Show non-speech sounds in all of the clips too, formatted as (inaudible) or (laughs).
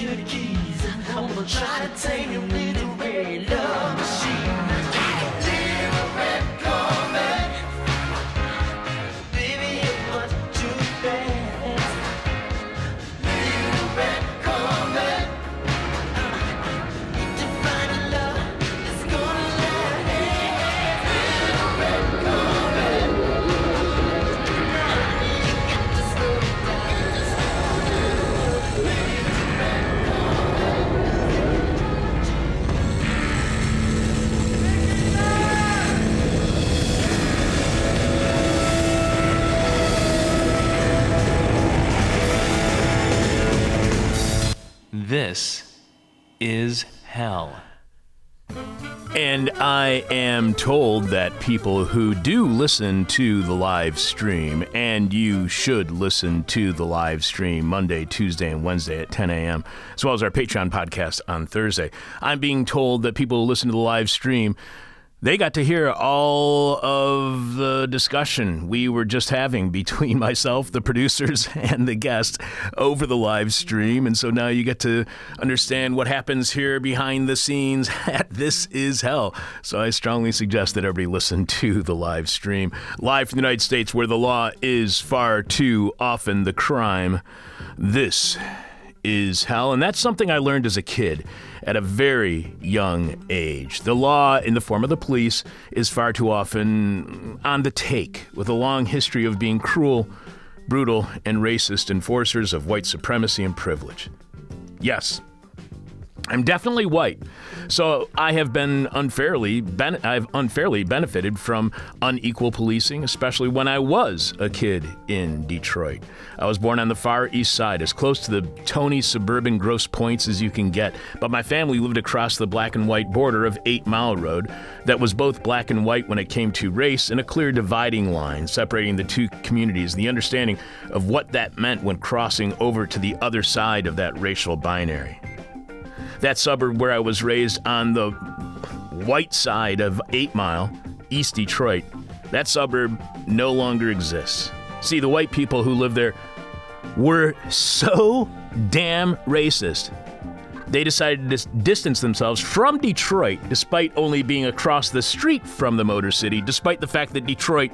you the keys. I'm gonna try to tame your little red love This is hell. And I am told that people who do listen to the live stream, and you should listen to the live stream Monday, Tuesday, and Wednesday at 10 a.m., as well as our Patreon podcast on Thursday. I'm being told that people who listen to the live stream they got to hear all of the discussion we were just having (laughs) between myself, the producers, (laughs) and the guests over the live stream. And so now you get to understand what happens here behind the scenes (laughs) at This Is Hell. So I strongly suggest that everybody listen to the live stream. Live from the United States, where the law is far too often the crime. This is hell. And that's something I learned as a kid at a very young age. The law, in the form of the police, is far too often on the take, with a long history of being cruel, brutal, and racist enforcers of white supremacy and privilege. Yes, I'm definitely white, so I have been unfairly ben- I've unfairly benefited from unequal policing, especially when I was a kid in Detroit. I was born on the far east side, as close to the Tony suburban Grosse Pointes as you can get, but my family lived across the black and white border of 8 Mile Road that was both black and white when it came to race and a clear dividing line separating the two communities the understanding of what that meant when crossing over to the other side of that racial binary that suburb where I was raised on the white side of 8 Mile, East Detroit, that suburb no longer exists. See, the white people who live there were so damn racist. They decided to distance themselves from Detroit despite only being across the street from the Motor City, despite the fact that Detroit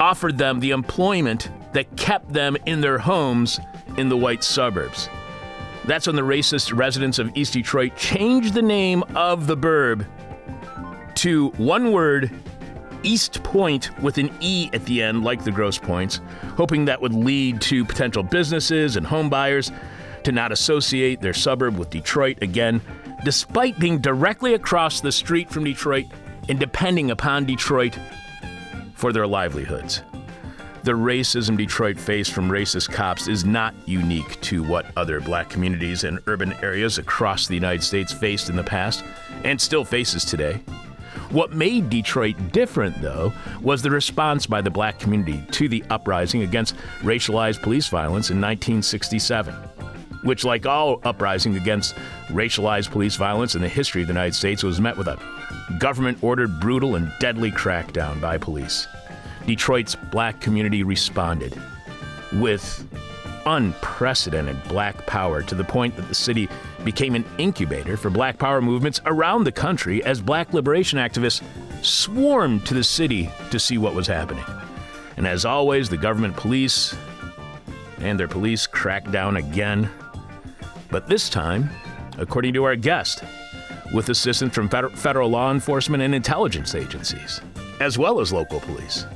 offered them the employment that kept them in their homes in the white suburbs. That's when the racist residents of East Detroit changed the name of the burb to one word, Eastpointe, with an E at the end, like the Grosse Pointes, hoping that would lead to potential businesses and home buyers to not associate their suburb with Detroit again, despite being directly across the street from Detroit and depending upon Detroit for their livelihoods. The racism Detroit faced from racist cops is not unique to what other black communities and urban areas across the United States faced in the past and still faces today. What made Detroit different, though, was the response by the black community to the uprising against racialized police violence in 1967, which, like all uprising against racialized police violence in the history of the United States, was met with a government ordered brutal and deadly crackdown by police. Detroit's black community responded with unprecedented black power to the point that the city became an incubator for black power movements around the country as black liberation activists swarmed to the city to see what was happening. And as always, the government police and their police cracked down again. But this time, according to our guest, with assistance from federal law enforcement and intelligence agencies, as well as local police.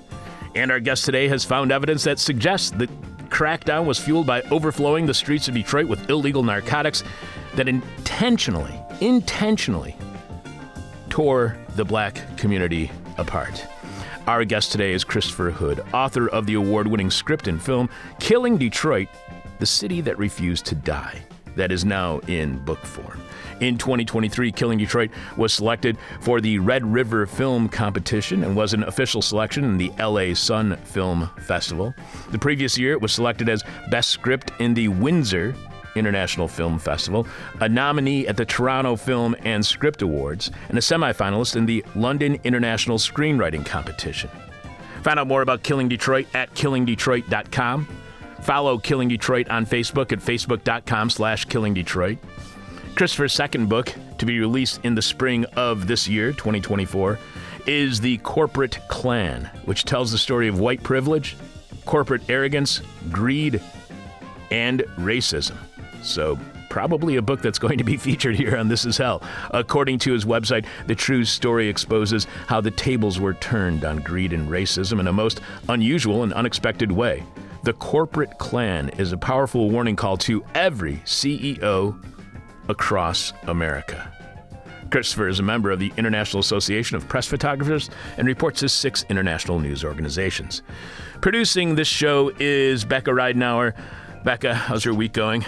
And our guest today has found evidence that suggests the crackdown was fueled by overflowing the streets of Detroit with illegal narcotics that intentionally, intentionally tore the black community apart. Our guest today is Christopher Hood, author of the award winning script and film Killing Detroit, the city that refused to die, that is now in book form. In 2023, Killing Detroit was selected for the Red River Film Competition and was an official selection in the LA Sun Film Festival. The previous year, it was selected as Best Script in the Windsor International Film Festival, a nominee at the Toronto Film and Script Awards, and a semifinalist in the London International Screenwriting Competition. Find out more about Killing Detroit at killingdetroit.com. Follow Killing Detroit on Facebook at facebook.com slash Killing Detroit. Christopher's second book, to be released in the spring of this year, 2024, is The Corporate Clan, which tells the story of white privilege, corporate arrogance, greed, and racism. So, probably a book that's going to be (laughs) featured here on This Is Hell. According to his website, the true story exposes how the tables were turned on greed and racism in a most unusual and unexpected way. The corporate clan is a powerful warning call to every CEO across America. Christopher is a member of the International Association of Press Photographers and reports to six international news organizations. Producing this show is Becca Ridenauer. Becca, how's your week going?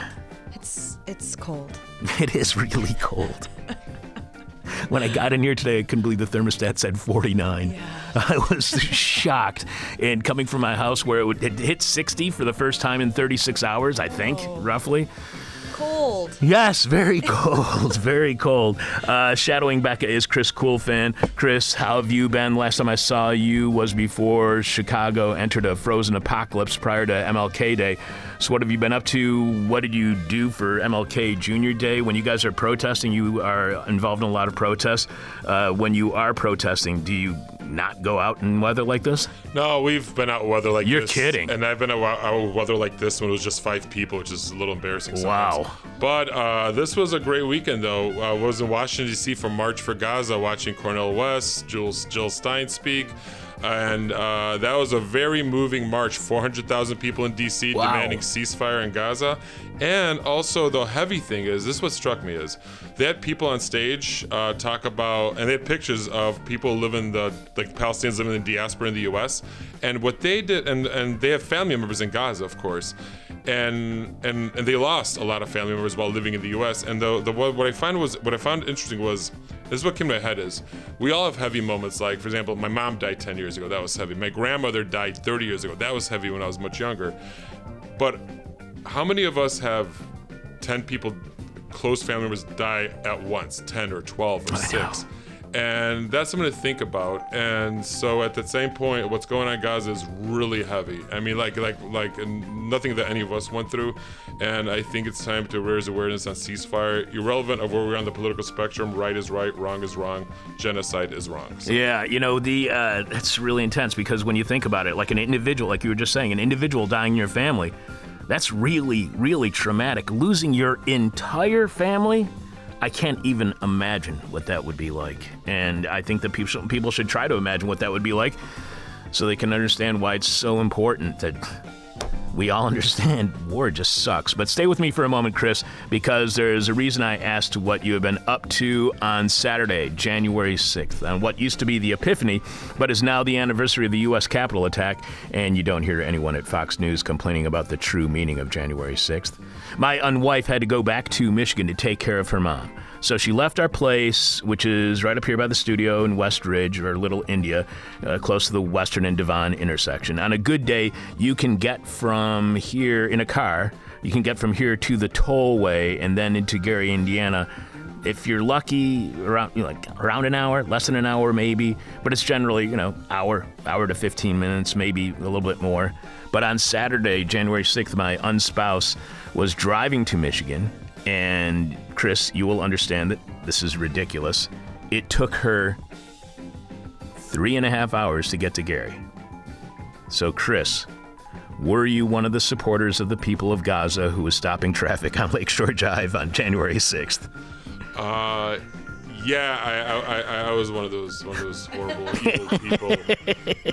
It's it's cold. (laughs) It is really cold. (laughs) when I got in here today, I couldn't believe the thermostat said 49. (laughs) I was shocked. And coming from my house where it, would, it hit 60 for the first time in 36 hours, I think, oh. roughly. Cold. Yes, very (laughs) cold, very cold. Uh, shadowing Becca is Chris Coolfan. Chris, how have you been? Last time I saw you was before Chicago entered a frozen apocalypse prior to MLK Day. So, what have you been up to? What did you do for MLK Junior Day? When you guys are protesting, you are involved in a lot of protests. Uh, when you are protesting, do you not go out in weather like this? No, we've been out in weather like this. You're this. kidding. And I've been out out in weather like this when it was just five people, which is a little embarrassing. Sometimes. Wow. But uh, this was a great weekend, though. I was in Washington D.C. for March for Gaza, watching Cornel West, Jules Jill Stein speak. And uh, that was a very moving march. 400,000 people in D.C. Wow. demanding ceasefire in Gaza. And also, the heavy thing is this: is what struck me is they had people on stage uh, talk about, and they had pictures of people living the like Palestinians living in the diaspora in the U.S. And what they did, and and they have family members in Gaza, of course, and and and they lost a lot of family members while living in the U.S. And the the what what I find was what I found interesting was this is what came to my head is we all have heavy moments. Like for example, my mom died 10 years ago. That was heavy. My grandmother died 30 years ago. That was heavy when I was much younger. But how many of us have 10 people, close family members, die at once 10 or 12 or 6? And that's something to think about. And so at the same point, what's going on in Gaza is really heavy. I mean, like, like, like nothing that any of us went through. And I think it's time to raise awareness on ceasefire, irrelevant of where we're on the political spectrum. Right is right, wrong is wrong, genocide is wrong. So Yeah, you know the uh, that's really intense because when you think about it, like an individual, like you were just saying, an individual dying in your family, that's really, really traumatic. Losing your entire family, I can't even imagine what that would be like. And I think that people people should try to imagine what that would be like, so they can understand why it's so important that we all (laughs) understand war just sucks. But stay with me for a moment, Chris, because there's a reason I asked what you have been up to on Saturday, January 6th, on what used to be the Epiphany, but is now the anniversary of the U.S. Capitol attack, and you don't hear anyone at Fox News complaining about the true meaning of January 6th. My unwife had to go back to Michigan to take care of her mom. So she left our place, which is right up here by the studio in West Ridge or Little India, uh, close to the Western and Devon intersection. On a good day, you can get from here in a car, you can get from here to the tollway and then into Gary, Indiana. If you're lucky, around you know, like around an hour, less than an hour maybe, but it's generally you know hour, hour to 15 minutes, maybe a little bit more. But on Saturday, January 6th, my unspouse was driving to Michigan and Chris, you will understand that this is ridiculous. It took her three and a half hours to get to Gary. So, Chris, were you one of the supporters of the people of Gaza who was stopping (laughs) traffic on Lakeshore Drive on January 6th? Uh, yeah, I, I, I, I was one of those one of those horrible (laughs) evil people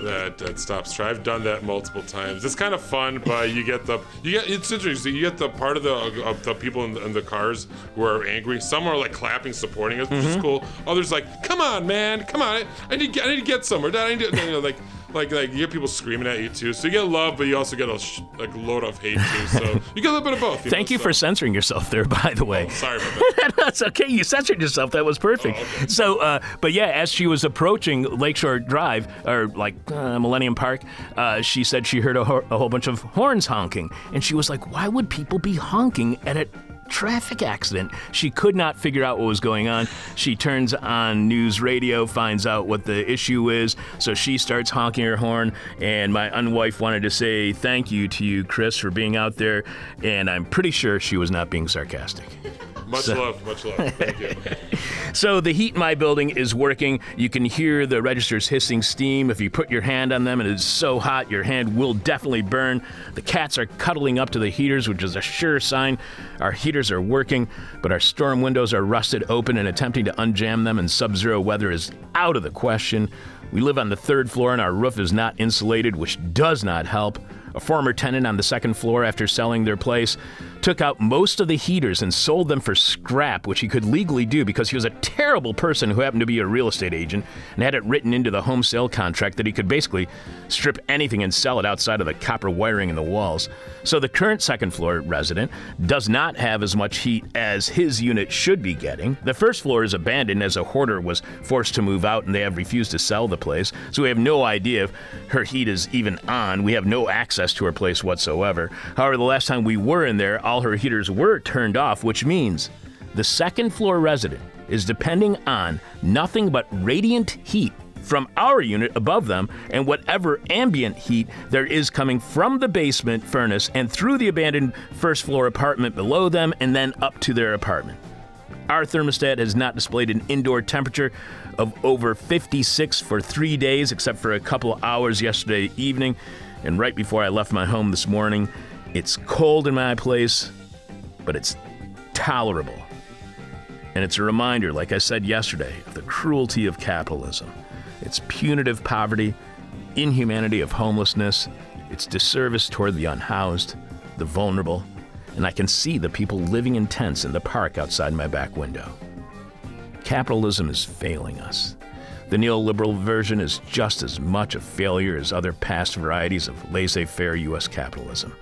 that, that stops. try- I've done that multiple times. It's kind of fun, but you get the you get it's interesting. You get the part of the of the people in the, in the cars who are angry. Some are like clapping, supporting us, which is mm-hmm. cool. Others like, come on, man, come on, I need to get, I need to get somewhere. I need to, you know, like. Like, like you get people screaming at you too, so you get love, but you also get a sh- like load of hate too. So you get a little bit of both. Thank know, you so- for censoring yourself there, (laughs) by the way. Sorry about (laughs) that. That's okay. You censored yourself. That was perfect. So, uh, but yeah, as she was approaching Lakeshore Drive or like uh, Millennium Park, uh, she said she heard a, ho- a whole bunch of horns honking, and she was like, "Why would people be honking at a traffic accident. She could not figure out what was going on. She turns on news radio, finds out what the issue is, so she starts honking her horn. And my unwife wanted to say thank you to you, Chris, for being out there. And I'm pretty sure she was not being sarcastic. (laughs) Much love, much love. Thank you. (laughs) So the heat in my building is working. You can hear the registers hissing steam. If you put your hand on them and it's so hot, your hand will definitely burn. The cats are cuddling up to the heaters, which is a sure sign our heaters are working, but our storm windows are rusted open and attempting to unjam them in sub-zero weather is out of the question. We live on the third floor and our roof is not insulated, which does not help. A former tenant on the second floor, after selling their place, took out most of the heaters and sold them for scrap, which he could legally do because he was a terrible person who happened to be a real estate agent and had it written into the home sale contract that he could basically strip anything and sell it outside of the copper wiring in the walls. So the current second floor resident does not have as much heat as his unit should be getting. The first floor is abandoned as a hoarder was forced to move out and they have refused to sell the place. So we have no idea if her heat is even on. We have no access to her place whatsoever. However, the last time we were in there, all her heaters were turned off, which means the second floor resident is depending on nothing but radiant heat from our unit above them and whatever ambient heat there is coming from the basement furnace and through the abandoned first floor apartment below them and then up to their apartment. Our thermostat has not displayed an indoor temperature of over 56 for three days, except for a couple hours yesterday evening. And right before I left my home this morning, it's cold in my place, but it's tolerable. And it's a reminder, like I said yesterday, of the cruelty of capitalism, its punitive poverty, inhumanity of homelessness, its disservice toward the unhoused, the vulnerable, and I can see the people living in tents in the park outside my back window. Capitalism is failing us. The neoliberal version is just as much a failure as other past varieties of laissez faire U.S. capitalism.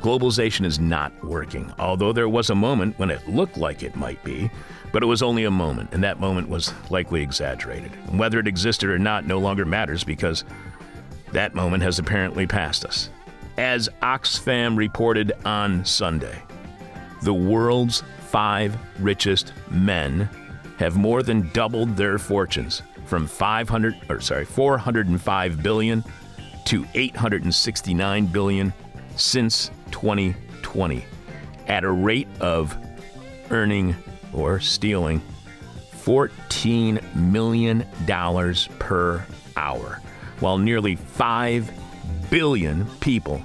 Globalization is not working, although there was a moment when it looked like it might be, but it was only a moment, and that moment was likely exaggerated. And whether it existed or not no longer matters because that moment has apparently passed us. As Oxfam reported on Sunday, the world's five richest men have more than doubled their fortunes from 500 or sorry 405 billion to 869 billion since 2020 at a rate of earning or stealing 14 million dollars per hour while nearly 5 billion people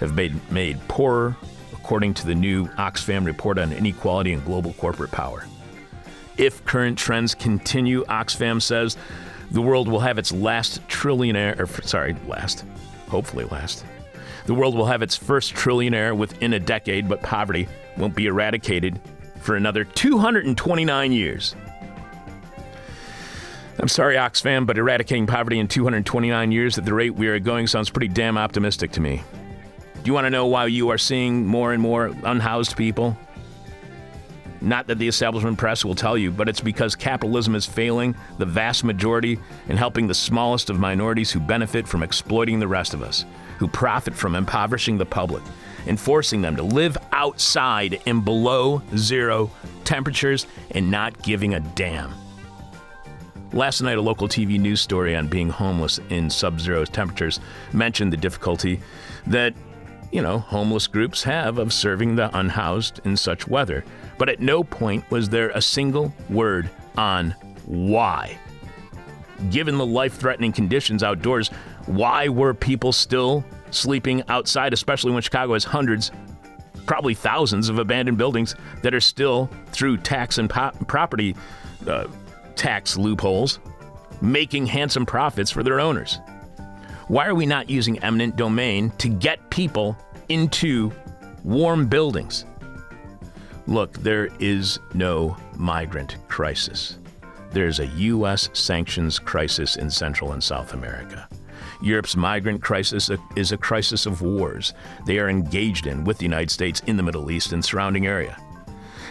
have been made poorer according to the new Oxfam report on inequality and global corporate power. If current trends continue, Oxfam says the world will have its last trillionaire, or sorry, last, hopefully last. The world will have its first trillionaire within a decade, but poverty won't be eradicated for another 229 years. I'm sorry, Oxfam, but eradicating poverty in 229 years at the rate we are going sounds pretty damn optimistic to me. Do you want to know why you are seeing more and more unhoused people? Not that the establishment press will tell you, but it's because capitalism is failing the vast majority and helping the smallest of minorities who benefit from exploiting the rest of us, who profit from impoverishing the public, and forcing them to live outside in below zero temperatures and not giving a damn. Last night, a local TV news story on being homeless in sub zero temperatures mentioned the difficulty that, you know, homeless groups have of serving the unhoused in such weather. But at no point was there a single word on why. Given the life threatening conditions outdoors, why were people still sleeping outside, especially when Chicago has hundreds, probably thousands of abandoned buildings that are still, through tax and po- property uh, tax loopholes, making handsome profits for their owners? Why are we not using eminent domain to get people into warm buildings? Look, there is no migrant crisis. There's a U.S. sanctions crisis in Central and South America. Europe's migrant crisis is a crisis of wars they are engaged in with the United States in the Middle East and surrounding area.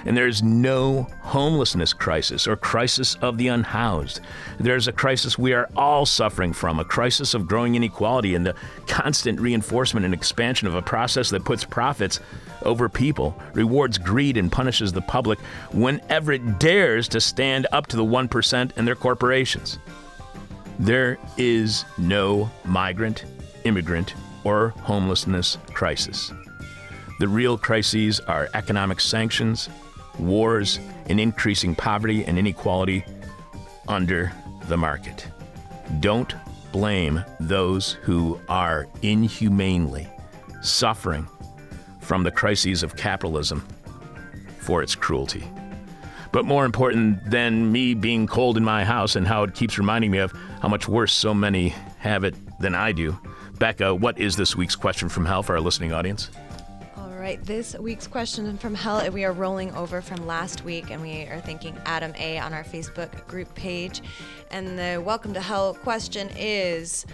And there's no homelessness crisis or crisis of the unhoused. There's a crisis we are all suffering from a crisis of growing inequality and the constant reinforcement and expansion of a process that puts profits over people, rewards greed, and punishes the public whenever it dares to stand up to the 1% and their corporations. There is no migrant, immigrant, or homelessness crisis. The real crises are economic sanctions, wars, and increasing poverty and inequality under the market. Don't blame those who are inhumanely suffering from the crises of capitalism for its cruelty. But more important than me being cold in my house and how it keeps reminding me of how much worse so many have it than I do. Becca, what is this week's question from hell for our listening audience? Right, this week's question from hell, we are rolling over from last week and we are thanking Adam A on our Facebook group page. And the welcome to hell question is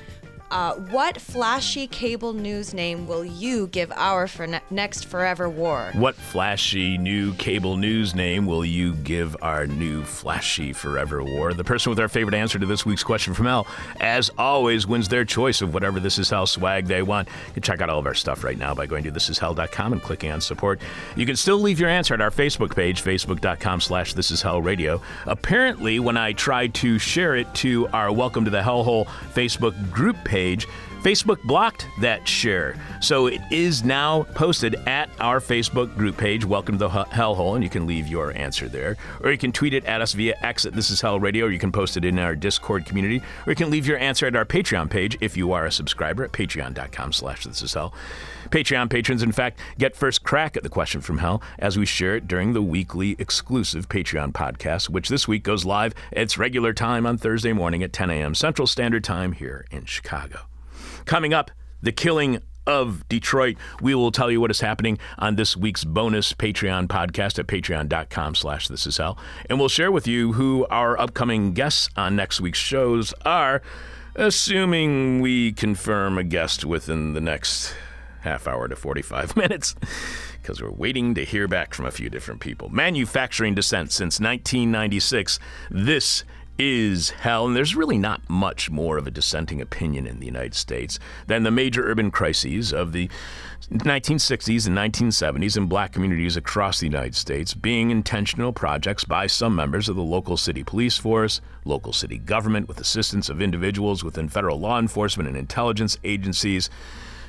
uh, what flashy cable news name will you give our for ne- next forever war? What flashy new cable news name will you give our new flashy forever war? The person with our favorite answer to this week's question from hell, as always, wins their choice of whatever This Is Hell swag they want. You can check out all of our stuff right now by going to thisishell.com and clicking on support. You can still leave your answer at our Facebook page, facebook.com slash This Is Hell Radio. Apparently, when I tried to share it to our Welcome to the Hellhole Facebook group page, page, Facebook blocked that share. So it is now posted at our Facebook group page, Welcome to the Hellhole, and you can leave your answer there. Or you can tweet it at us via X at This Is Hell Radio, or you can post it in our Discord community, or you can leave your answer at our Patreon page if you are a subscriber at patreon.com slash This Is Hell. Patreon patrons, in fact, get first crack at the question from hell as we share it during the weekly exclusive Patreon podcast, which this week goes live at its regular time on Thursday morning at 10 a.m. Central Standard Time here in Chicago. Coming up, the killing of Detroit. We will tell you what is happening on this week's bonus Patreon podcast at patreon.com slash this is hell. And we'll share with you who our upcoming guests on next week's shows are, assuming we confirm a guest within the next half hour to 45 (laughs) minutes because we're waiting to hear back from a few different people. Manufacturing dissent since 1996. This is hell, and there's really not much more of a dissenting opinion in the United States than the major urban crises of the 1960s and 1970s in black communities across the United States being intentional projects by some members of the local city police force, local city government, with assistance of individuals within federal law enforcement and intelligence agencies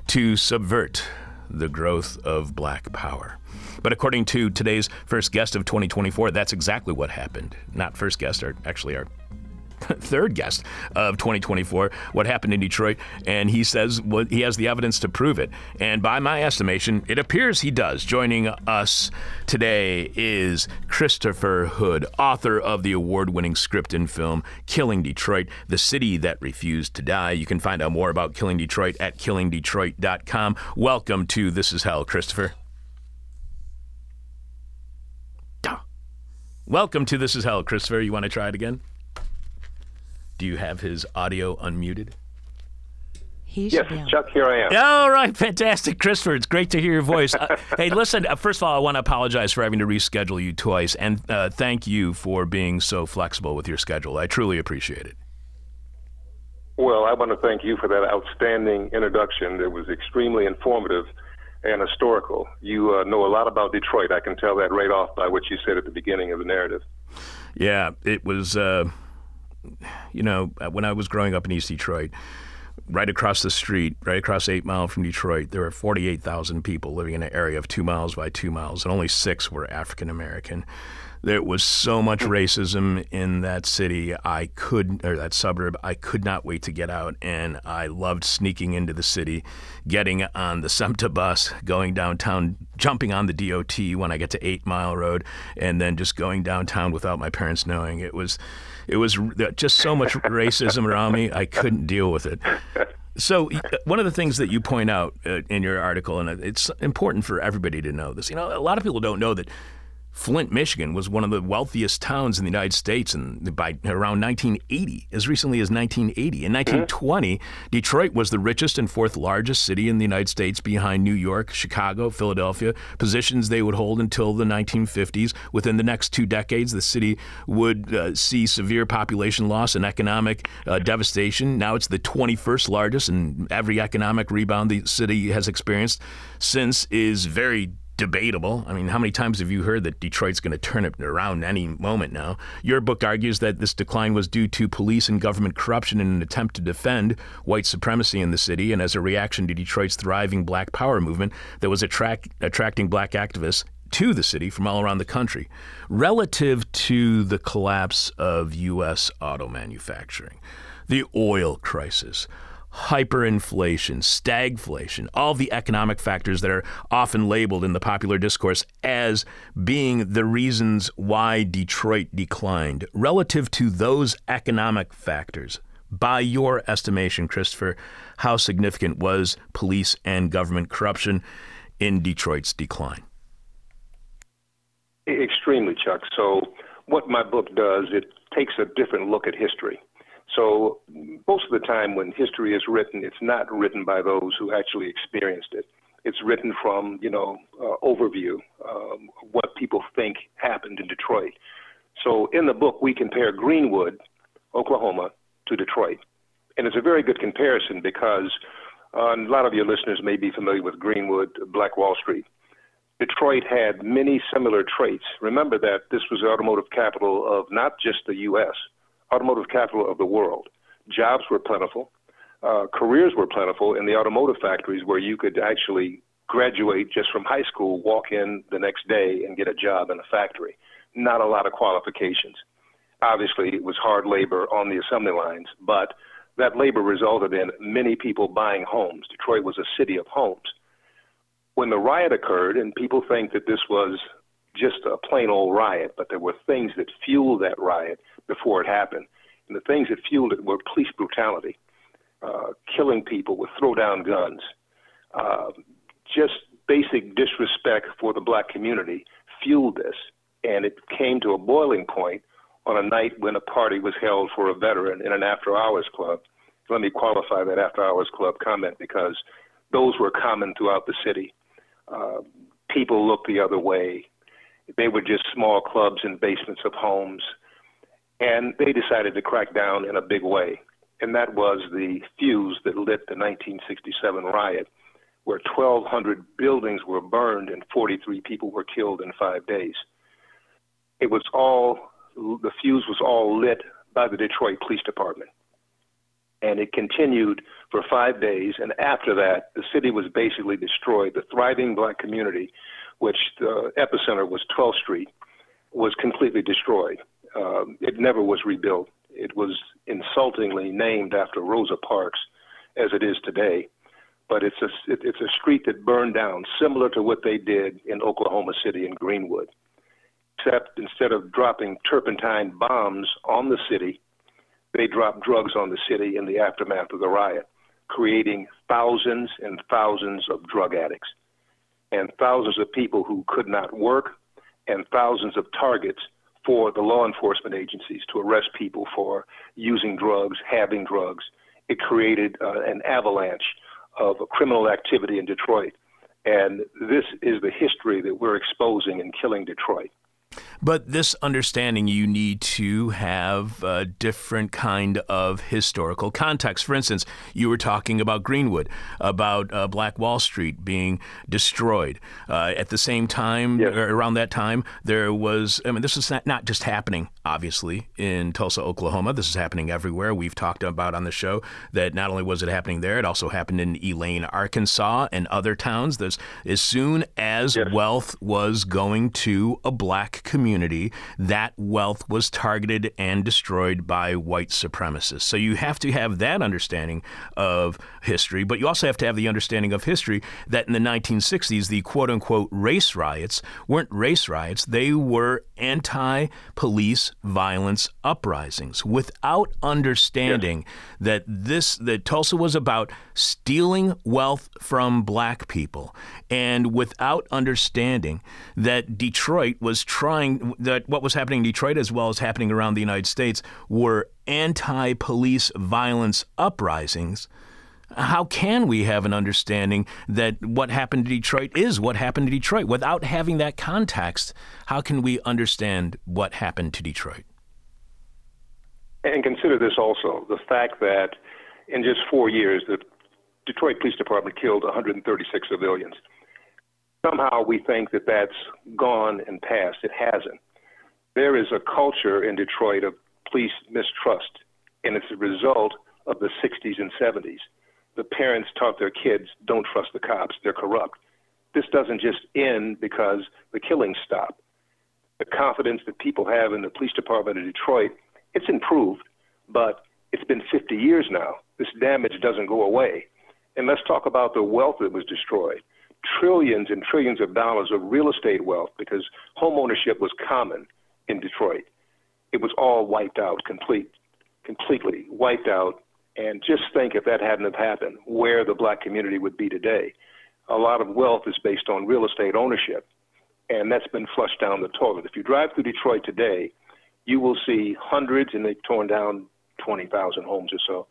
to subvert the growth of black power. But according to today's first guest of 2024, that's exactly what happened. Not first guest, or actually our (laughs) third guest of 2024, what happened in Detroit, and he says well, he has the evidence to prove it. And by my estimation, it appears he does. Joining us today is Christopher Hood, author of the award winning script and film Killing Detroit, The City That Refused to Die. You can find out more about Killing Detroit at killingdetroit.com. Welcome to This Is Hell, Christopher. Welcome to This Is Hell, Christopher. You want to try it again? Do you have his audio unmuted? He Yes, should be on. Chuck, here I am. All right, fantastic, Christopher. It's great to hear your voice. Uh, (laughs) hey, listen. Uh, first of all, I want to apologize for having to reschedule you twice, and uh, thank you for being so flexible with your schedule. I truly appreciate it. Well, I want to thank you for that outstanding introduction. It was extremely informative and historical. You uh, know a lot about Detroit. I can tell that right off by what you said at the beginning of the narrative. Yeah, it was. Uh, you know, uh, when I was growing up in East Detroit, right across the street, right across Eight Mile from Detroit, there were 48,000 people living in an area of two miles by two miles, and only six were African American. There was so much racism in that city. I could, or that suburb, I could not wait to get out. And I loved sneaking into the city, getting on the SEMTA bus, going downtown, jumping on the DOT when I get to Eight Mile Road, and then just going downtown without my parents knowing. It was, it was just so much (laughs) racism around me. I couldn't deal with it. So one of the things that you point out uh, in your article, and it's important for everybody to know this. You know, a lot of people don't know that Flint, Michigan was one of the wealthiest towns in the United States and by around 1980, as recently as 1980. In 1920, Detroit was the richest and fourth largest city in the United States behind New York, Chicago, Philadelphia, positions they would hold until the 1950s. Within the next two decades, the city would uh, see severe population loss and economic uh, devastation. Now it's the 21st largest, and every economic rebound the city has experienced since is very debatable. I mean, how many times have you heard that Detroit's going to turn it around any moment now? Your book argues that this decline was due to police and government corruption in an attempt to defend white supremacy in the city and as a reaction to Detroit's thriving black power movement that was attract, attracting black activists to the city from all around the country. Relative to the collapse of U.S. auto manufacturing, the oil crisis, hyperinflation, stagflation, all the economic factors that are often labeled in the popular discourse as being the reasons why Detroit declined. Relative to those economic factors, by your estimation, Christopher, how significant was police and government corruption in Detroit's decline? Extremely, Chuck. So, what my book does, it takes a different look at history. So most of the time when history is written, it's not written by those who actually experienced it. It's written from, you know, uh, overview, um, what people think happened in Detroit. So in the book, we compare Greenwood, Oklahoma, to Detroit. And it's a very good comparison because uh, a lot of your listeners may be familiar with Greenwood, Black Wall Street. Detroit had many similar traits. Remember that this was the automotive capital of not just the U.S., automotive capital of the world. Jobs were plentiful, uh, careers were plentiful in the automotive factories where you could actually graduate just from high school, walk in the next day, and get a job in a factory. Not a lot of qualifications. Obviously, it was hard labor on the assembly lines, but that labor resulted in many people buying homes. Detroit was a city of homes. When the riot occurred, and people think that this was just a plain old riot, but there were things that fueled that riot before it happened. And the things that fueled it were police brutality, uh, killing people with throw down guns, uh, just basic disrespect for the black community fueled this. And it came to a boiling point on a night when a party was held for a veteran in an after hours club. Let me qualify that after hours club comment because those were common throughout the city. Uh, people looked the other way. They were just small clubs in basements of homes. And they decided to crack down in a big way. And that was the fuse that lit the 1967 riot, where 1,200 buildings were burned and 43 people were killed in five days. It was all, the fuse was all lit by the Detroit Police Department. And it continued for five days. And after that, the city was basically destroyed. The thriving black community, which the epicenter was 12th Street, was completely destroyed. Um, it never was rebuilt. It was insultingly named after Rosa Parks, as it is today. But it's a it, it's a street that burned down, similar to what they did in Oklahoma City and Greenwood. Except instead of dropping turpentine bombs on the city, they dropped drugs on the city in the aftermath of the riot, creating thousands and thousands of drug addicts and thousands of people who could not work and thousands of targets for the law enforcement agencies to arrest people for using drugs, having drugs. It created uh, an avalanche of criminal activity in Detroit. And this is the history that we're exposing in killing Detroit. But this understanding, you need to have a different kind of historical context. For instance, you were talking about Greenwood, about uh, Black Wall Street being destroyed. Uh, at the same time, yes. around that time, there was, I mean, this is not, not just happening, obviously, in Tulsa, Oklahoma. This is happening everywhere. We've talked about on the show that not only was it happening there, it also happened in Elaine, Arkansas, and other towns. There's, as soon as yes. wealth was going to a black community, that wealth was targeted and destroyed by white supremacists. So you have to have that understanding of history, but you also have to have the understanding of history that in the 1960s, the quote unquote race riots weren't race riots, they were anti police violence uprisings without understanding that this that Tulsa was about stealing wealth from black people and without understanding that Detroit was trying that what was happening in Detroit as well as happening around the United States were anti-police violence uprisings how can we have an understanding that what happened to Detroit is what happened to Detroit? Without having that context, how can we understand what happened to Detroit? And consider this also the fact that in just four years, the Detroit Police Department killed 136 civilians. Somehow we think that that's gone and past. It hasn't. There is a culture in Detroit of police mistrust, and it's a result of the 60s and 70s the parents taught their kids don't trust the cops, they're corrupt. This doesn't just end because the killings stop. The confidence that people have in the police department of Detroit, it's improved, but it's been 50 years now. This damage doesn't go away. And let's talk about the wealth that was destroyed. Trillions and trillions of dollars of real estate wealth because home ownership was common in Detroit. It was all wiped out, complete, completely wiped out and just think if that hadn't have happened, where the black community would be today. A lot of wealth is based on real estate ownership, and that's been flushed down the toilet. If you drive through Detroit today, you will see hundreds, and they've torn down 20,000 homes or so.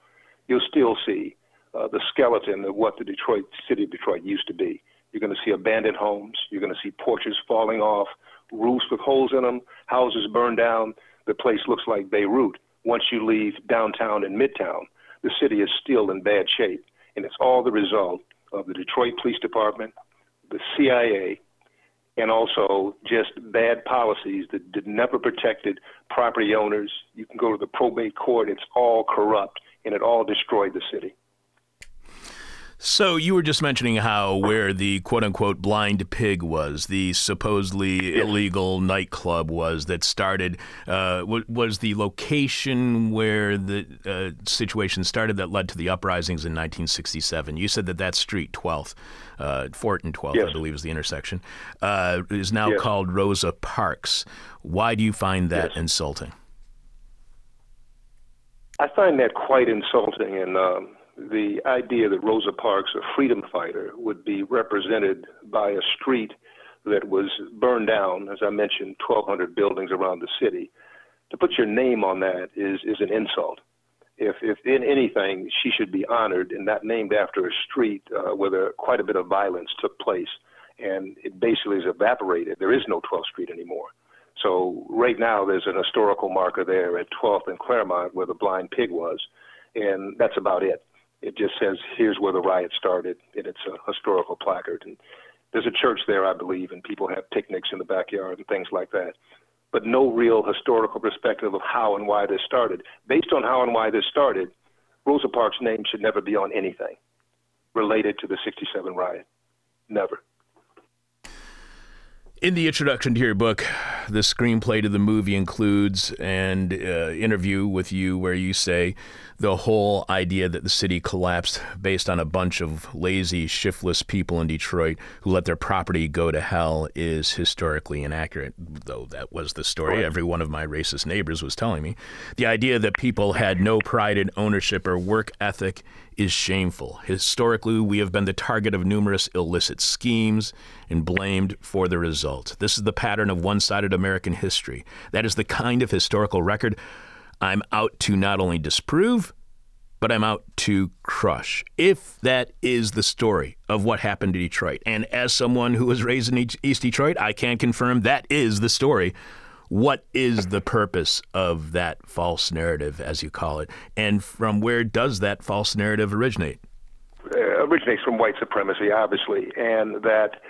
You'll still see uh, the skeleton of what the Detroit city of Detroit used to be. You're going to see abandoned homes. You're going to see porches falling off, roofs with holes in them, houses burned down. The place looks like Beirut once you leave downtown and midtown the city is still in bad shape. And it's all the result of the Detroit Police Department, the CIA, and also just bad policies that did never protected property owners. You can go to the probate court, it's all corrupt, and it all destroyed the city. So you were just mentioning how where the quote unquote blind pig was, the supposedly illegal nightclub was that started, uh, was the location where the uh, situation started that led to the uprisings in 1967. You said that that street, 12th, uh, Fort and 12th, yes. I believe is the intersection, uh, is now yes. called Rosa Parks. Why do you find that insulting? I find that quite insulting and. Um, the idea that Rosa Parks, a freedom fighter, would be represented by a street that was burned down, as I mentioned, 1,200 buildings around the city. To put your name on that is, is an insult. If, if in anything, she should be honored and not named after a street uh, where there, quite a bit of violence took place. And it basically is evaporated. There is no 12th Street anymore. So right now, there's an historical marker there at 12th and Clairmount where the blind pig was, and that's about it. It just says, here's where the riot started, and it's a historical placard. And there's a church there, I believe, and people have picnics in the backyard and things like that. But no real historical perspective of how and why this started. Based on how and why this started, Rosa Parks' name should never be on anything related to the 67 riot. Never. In the introduction to your book, the screenplay to the movie includes an uh, interview with you where you say the whole idea that the city collapsed based on a bunch of lazy, shiftless people in Detroit who let their property go to hell is historically inaccurate, though that was the story every one of my racist neighbors was telling me. The idea that people had no pride in ownership or work ethic is shameful. Historically, we have been the target of numerous illicit schemes and blamed for the result. This is the pattern of one sided American history. That is the kind of historical record I'm out to not only disprove, but I'm out to crush. If that is the story of what happened to Detroit, and as someone who was raised in East Detroit, I can confirm that is the story what is the purpose of that false narrative, as you call it, and from where does that false narrative originate? Uh, originates from white supremacy, obviously, and that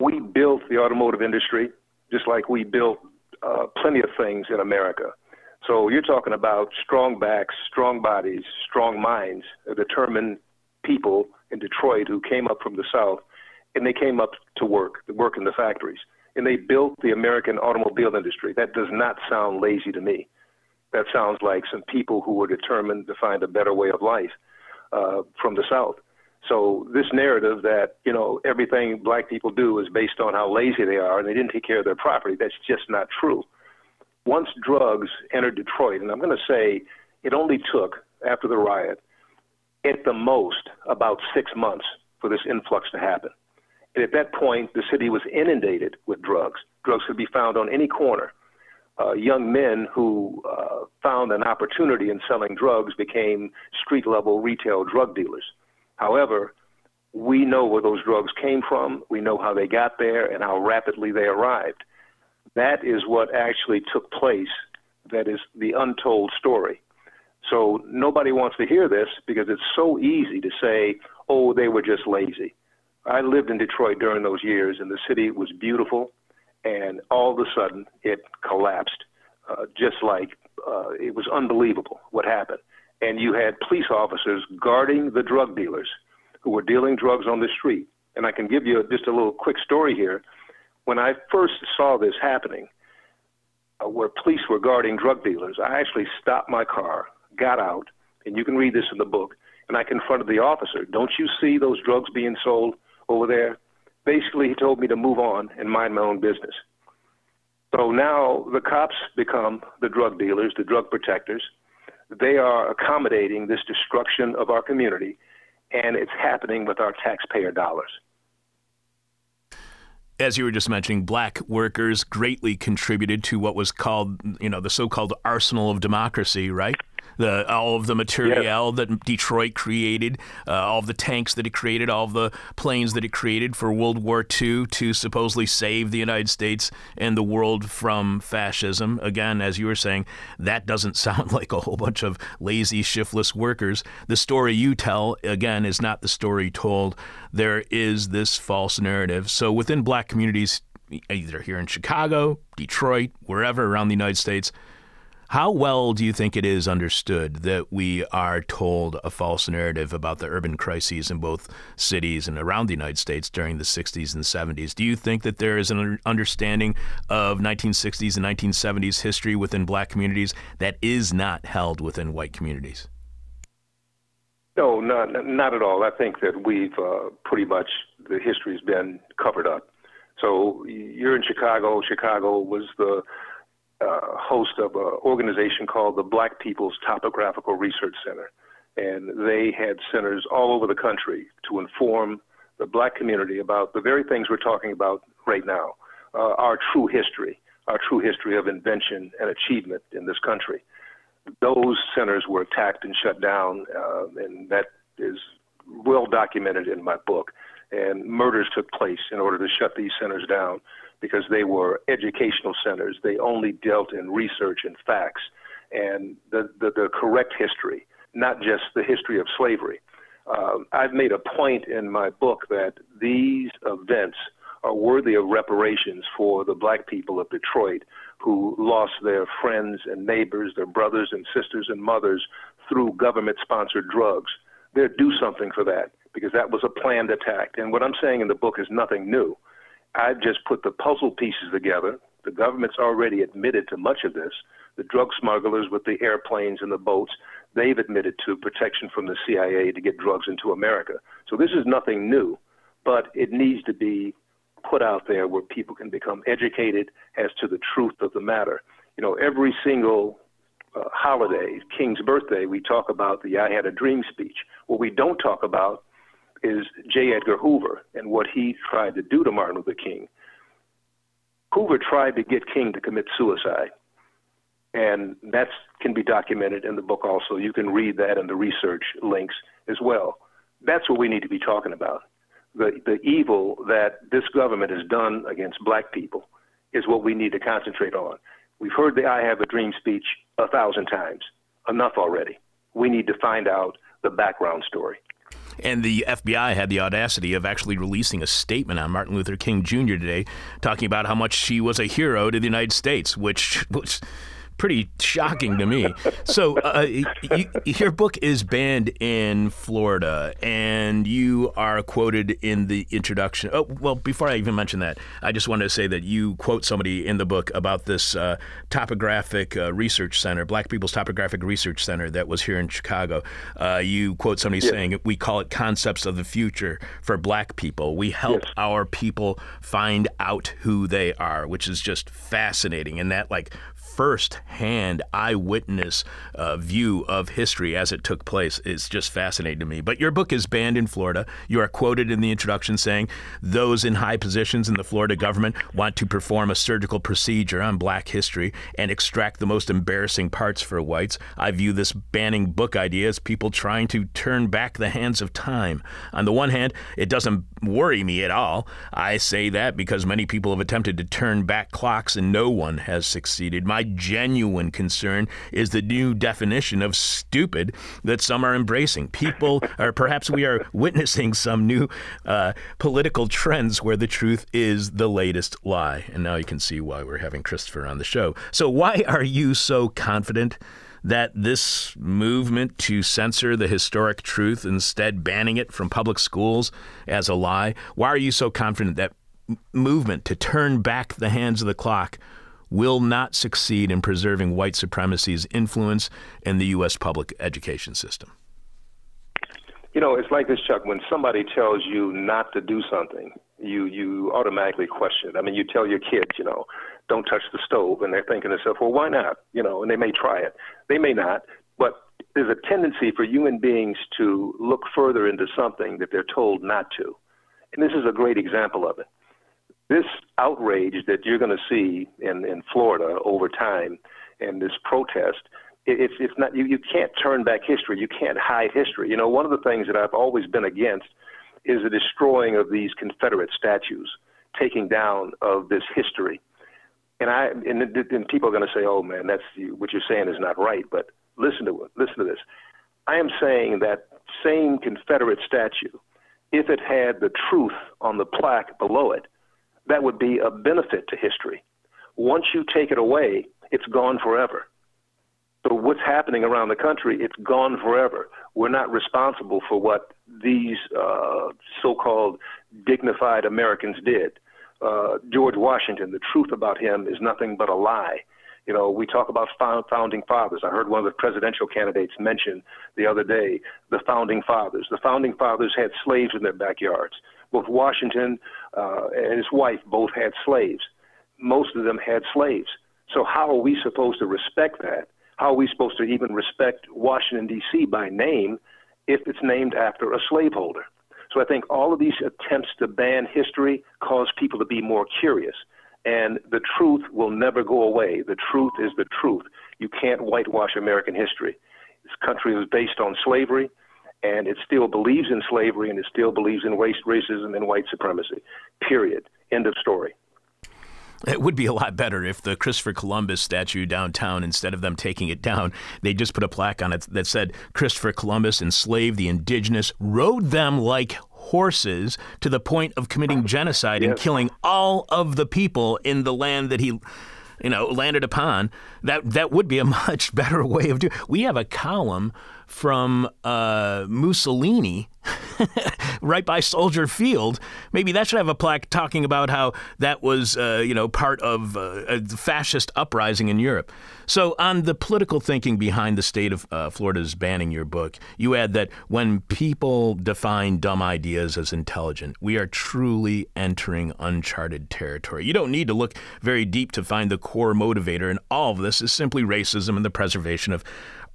we built the automotive industry just like we built uh, plenty of things in America. So you're talking about strong backs, strong bodies, strong minds, determined people in Detroit who came up from the South, and they came up to work, to work in the factories and they built the American automobile industry. That does not sound lazy to me. That sounds like some people who were determined to find a better way of life uh, from the South. So this narrative that you know everything black people do is based on how lazy they are and they didn't take care of their property, that's just not true. once drugs entered Detroit, and I'm going to say it only took, after the riot, at the most about six months for this influx to happen. And at that point, the city was inundated with drugs. Drugs could be found on any corner. Uh, young men who uh, found an opportunity in selling drugs became street level retail drug dealers. However, we know where those drugs came from, we know how they got there, and how rapidly they arrived. That is what actually took place. That is the untold story. So nobody wants to hear this because it's so easy to say, oh, they were just lazy. I lived in Detroit during those years, and the city was beautiful, and all of a sudden it collapsed, uh, just like uh, it was unbelievable what happened. And you had police officers guarding the drug dealers who were dealing drugs on the street. And I can give you just a little quick story here. When I first saw this happening, uh, where police were guarding drug dealers, I actually stopped my car, got out, and you can read this in the book, and I confronted the officer. Don't you see those drugs being sold over there? Basically, he told me to move on and mind my own business. So now the cops become the drug dealers, the drug protectors. They are accommodating this destruction of our community, and it's happening with our taxpayer dollars as you were just mentioning, black workers greatly contributed to what was called, you know, the so-called arsenal of democracy, right? The all of the materiel that Detroit created, uh, all of the tanks that it created, all of the planes that it created for World War II to supposedly save the United States and the world from fascism. Again, as you were saying, that doesn't (laughs) sound like a whole bunch of lazy, shiftless workers. The story you tell, again, is not the story told. There is this false narrative. So within black communities, either here in Chicago, Detroit, wherever around the United States, how well do you think it is understood that we are told a false narrative about the urban crises in both cities and around the United States during the 60s and 70s? Do you think that there is an understanding of 1960s and 1970s history within black communities that is not held within white communities? No, not, not at all. I think that we've uh, pretty much, the history's been covered up. So you're in Chicago. Chicago was the uh, host of an organization called the Black People's Topographical Research Center. And they had centers all over the country to inform the black community about the very things we're talking about right now uh, our true history, our true history of invention and achievement in this country. Those centers were attacked and shut down, uh, and that is well documented in my book. And murders took place in order to shut these centers down because they were educational centers. They only dealt in research and facts and the, the, the correct history, not just the history of slavery. Uh, I've made a point in my book that these events are worthy of reparations for the black people of Detroit who lost their friends and neighbors, their brothers and sisters and mothers through government sponsored drugs. They're due something for that because that was a planned attack. And what I'm saying in the book is nothing new. I've just put the puzzle pieces together. The government's already admitted to much of this. The drug smugglers with the airplanes and the boats, they've admitted to protection from the CIA to get drugs into America. So this is nothing new, but it needs to be put out there where people can become educated as to the truth of the matter. You know, every single uh, holiday, King's birthday, we talk about the I Had a Dream speech. What we don't talk about is J. Edgar Hoover and what he tried to do to Martin Luther King. Hoover tried to get King to commit suicide, and that can be documented in the book also. You can read that and the research links as well. That's what we need to be talking about. The, the evil that this government has done against black people is what we need to concentrate on. We've heard the I Have a Dream speech a thousand times. Enough already. We need to find out the background story. And the FBI had the audacity of actually releasing a statement on Martin Luther King Jr. today, talking about how much she was a hero to the United States, which was pretty shocking to me. So, uh, you, your book is banned in Florida, and you are quoted in the introduction. Oh, well, before I even mention that, I just wanted to say that you quote somebody in the book about this uh, topographic uh, research center, Black People's Topographic Research Center, that was here in Chicago. Uh, you quote somebody yes. saying, "We call it concepts of the future for Black people. We help yes. our people find out who they are," which is just fascinating, and that like first-hand eyewitness uh, view of history as it took place is just fascinating to me. But your book is banned in Florida. You are quoted in the introduction saying those in high positions in the Florida government want to perform a surgical procedure on black history and extract the most embarrassing parts for whites. I view this banning book idea as people trying to turn back the hands of time. On the one hand, it doesn't worry me at all. I say that because many people have attempted to turn back clocks and no one has succeeded. My genuine concern is the new definition of stupid that some are embracing. People, (laughs) or perhaps we are witnessing some new uh, political trends where the truth is the latest lie. And now you can see why we're having Christopher on the show. So, why are you so confident? that this movement to censor the historic truth, instead banning it from public schools as a lie, why are you so confident that movement to turn back the hands of the clock will not succeed in preserving white supremacy's influence in the U.S. public education system? You know, it's like this, Chuck. When somebody tells you not to do something, you you automatically question. I mean, you tell your kids, you know, don't touch the stove, and they're thinking to themselves, well, why not? You know, and they may try it, they may not, but there's a tendency for human beings to look further into something that they're told not to, and this is a great example of it. This outrage that you're going to see in in Florida over time, and this protest it's it's not you you can't turn back history. You can't hide history. You know, one of the things that I've always been against is the destroying of these Confederate statues, taking down of this history. And I and, and people are going to say, "Oh man, that's what you're saying is not right." But listen to listen to this. I am saying that same Confederate statue, if it had the truth on the plaque below it, that would be a benefit to history. Once you take it away, it's gone forever. So what's happening around the country, it's gone forever. We're not responsible for what these uh, so-called dignified Americans did. Uh, George Washington, the truth about him is nothing but a lie. You know, we talk about founding fathers. I heard one of the presidential candidates mention the other day the founding fathers. The founding fathers had slaves in their backyards. Both Washington uh, and his wife both had slaves. Most of them had slaves. So how are we supposed to respect that? how are we supposed to even respect Washington, D.C. by name if it's named after a slaveholder? So I think all of these attempts to ban history cause people to be more curious. And the truth will never go away. The truth is the truth. You can't whitewash American history. This country was based on slavery, and it still believes in slavery, and it still believes in race, racism and white supremacy. Period. End of story. It would be a lot better if the Christopher Columbus statue downtown, instead of them taking it down, they just put a plaque on it that said Christopher Columbus enslaved the indigenous, rode them like horses to the point of committing genocide yes. and killing all of the people in the land that he you know landed upon that that would be a (laughs) much better way of doing we have a column from uh, Mussolini (laughs) right by Soldier Field. Maybe that should have a plaque talking about how that was, uh, you know, part of uh, a fascist uprising in Europe. So, on the political thinking behind the state of uh, Florida's banning your book, you add that when people define dumb ideas as intelligent, we are truly entering uncharted territory. You don't need to look very deep to find the core motivator in all of this is simply racism and the preservation of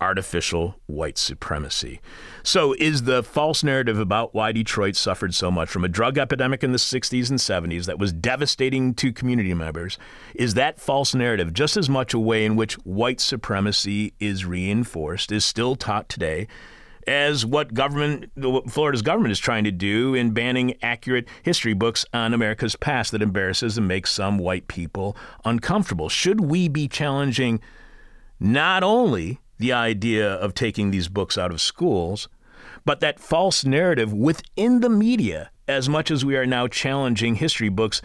artificial white supremacy. So, is the false narrative about why Detroit suffered so much from a drug epidemic in the 60s and 70s that was devastating to community members, is that false narrative just as much a way in which white supremacy is reinforced, is still taught today? As what government, Florida's government is trying to do in banning accurate history books on America's past that embarrasses and makes some white people uncomfortable. Should we be challenging not only the idea of taking these books out of schools, but that false narrative within the media as much as we are now challenging history books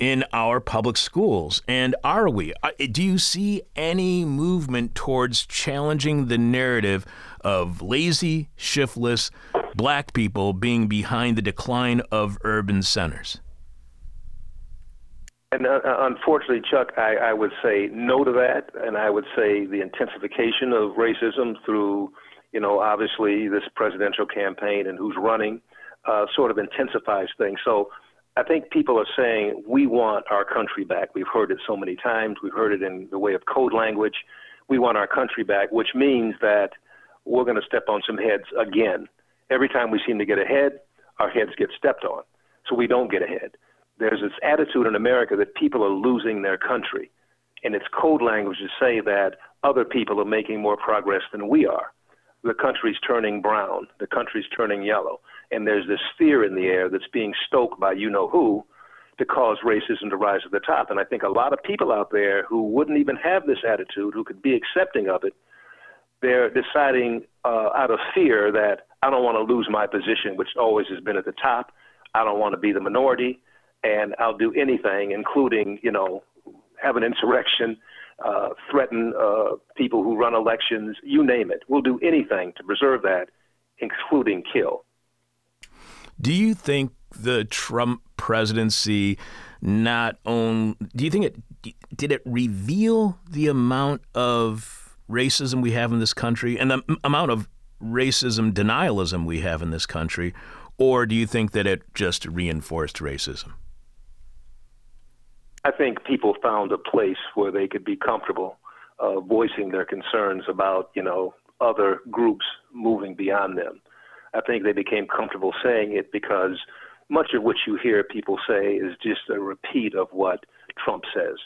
in our public schools. And are we? Do you see any movement towards challenging the narrative of lazy, shiftless black people being behind the decline of urban centers? And uh, uh, unfortunately, Chuck, I, I would say no to that, and I would say the intensification of racism through, you know, obviously this presidential campaign and who's running, uh, sort of intensifies things. So I think people are saying we want our country back. We've heard it so many times. We've heard it in the way of code language. We want our country back, which means that we're going to step on some heads again. Every time we seem to get ahead, our heads get stepped on. So we don't get ahead. There's this attitude in America that people are losing their country. And it's code language to say that other people are making more progress than we are. The country's turning brown, the country's turning yellow. And there's this fear in the air that's being stoked by you know who to cause racism to rise to the top. And I think a lot of people out there who wouldn't even have this attitude, who could be accepting of it, they're deciding uh, out of fear that I don't want to lose my position, which always has been at the top. I don't want to be the minority, and I'll do anything, including, you know, have an insurrection, uh, threaten uh, people who run elections, you name it. We'll do anything to preserve that, including kill. Do you think the Trump presidency not own? Do you think it did it reveal the amount of racism we have in this country and the amount of racism denialism we have in this country, or do you think that it just reinforced racism? I think people found a place where they could be comfortable uh, voicing their concerns about, you know, other groups moving beyond them. I think they became comfortable saying it because much of what you hear people say is just a repeat of what Trump says.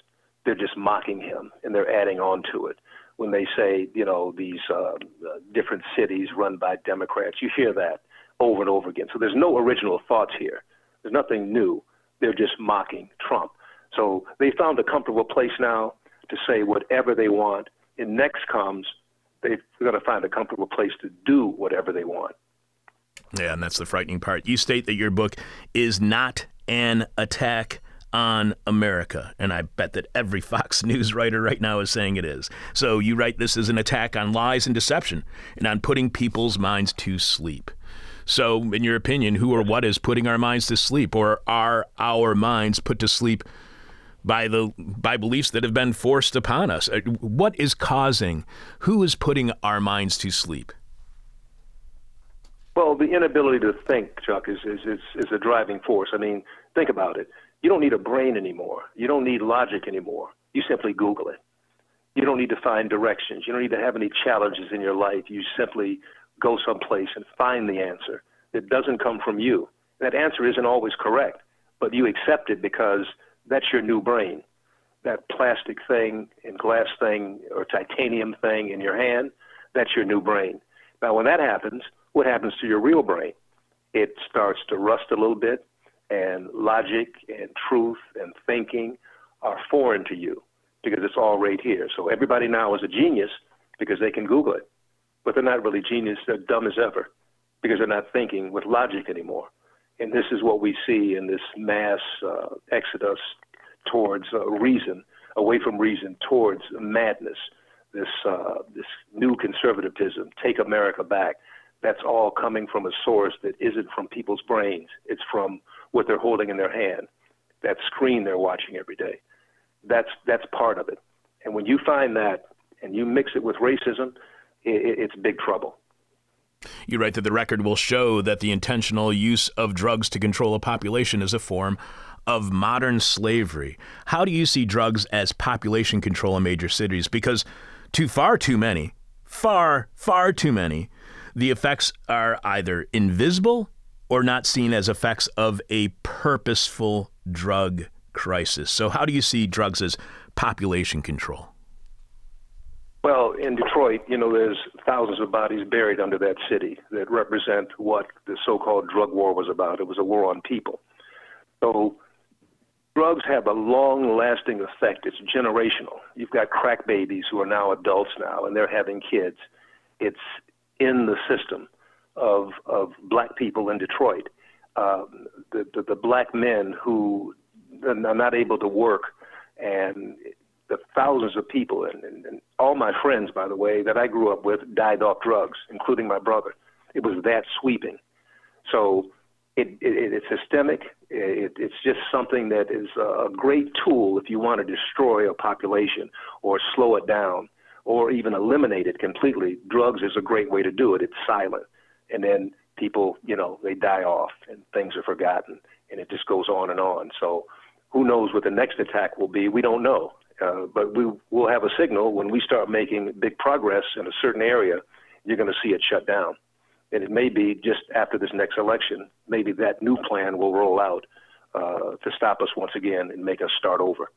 They're just mocking him and they're adding on to it. When they say, you know, these uh, different cities run by Democrats, you hear that over and over again. So there's no original thoughts here. There's nothing new. They're just mocking Trump. So they found a comfortable place now to say whatever they want. And next comes, they've got to find a comfortable place to do whatever they want. Yeah, and that's the frightening part. You state that your book is not an attack on America. And I bet that every (laughs) Fox News writer right now is saying it is. So you write this as an attack on lies and deception and on putting people's minds to sleep. So, in your opinion, who or what is putting our minds to sleep? Or are our minds put to sleep by the by beliefs that have been forced upon us? Uh, what is causing? Who is putting our minds to sleep? Well, the inability to think, Chuck, is, is, is, is a driving force. I mean, think about it. You don't need a brain anymore. You don't need logic anymore. You simply Google it. You don't need to find directions. You don't need to have any challenges in your life. You simply go someplace and find the answer. It doesn't come from you. That answer isn't always correct, but you accept it because that's your new brain. That plastic thing and glass thing or titanium thing in your hand, that's your new brain. Now, when that happens, what happens to your real brain? It starts to rust a little bit, and logic and truth and thinking are foreign to you because it's all right here. So everybody now is a genius because they can Google it, but they're not really genius. They're dumb as ever because they're not thinking with logic anymore. And this is what we see in this mass uh, exodus towards uh, reason, away from reason, towards madness. This uh, this new conservatism, take America back. That's all coming from a source that isn't from people's brains. It's from what they're holding in their hand, that screen they're watching every day. That's that's part of it. And when you find that and you mix it with racism, it, it's big trouble. You write that the record will show that the intentional use of drugs to control a population is a form of modern slavery. How do you see drugs as population control in major cities? Because to far too many, far, far too many, the effects are either invisible or not seen as effects of a purposeful drug crisis. So, how do you see drugs as population control? Well, in Detroit, you know, there's thousands of bodies buried under that city that represent what the so called drug war was about. It was a war on people. So, drugs have a long lasting effect. It's generational. You've got crack babies who are now adults now, and they're having kids. It's in the system of, of black people in Detroit. Um, the, the, the black men who are not able to work and the thousands of people and, and, and all my friends, by the way, that I grew up with died off drugs, including my brother. It was that sweeping. So it, it, it's systemic. It, it's just something that is a great tool if you want to destroy a population or slow it down or even eliminate it completely. Drugs is a great way to do it. It's silent. And then people, you know, they die off and things are forgotten and it just goes on and on. So, who knows what the next attack will be? We don't know. Uh, but we will have a signal when we start making big progress in a certain area, you're going to see it shut down. And it may be just after this next election, maybe that new plan will roll out uh, to stop us once again and make us start over.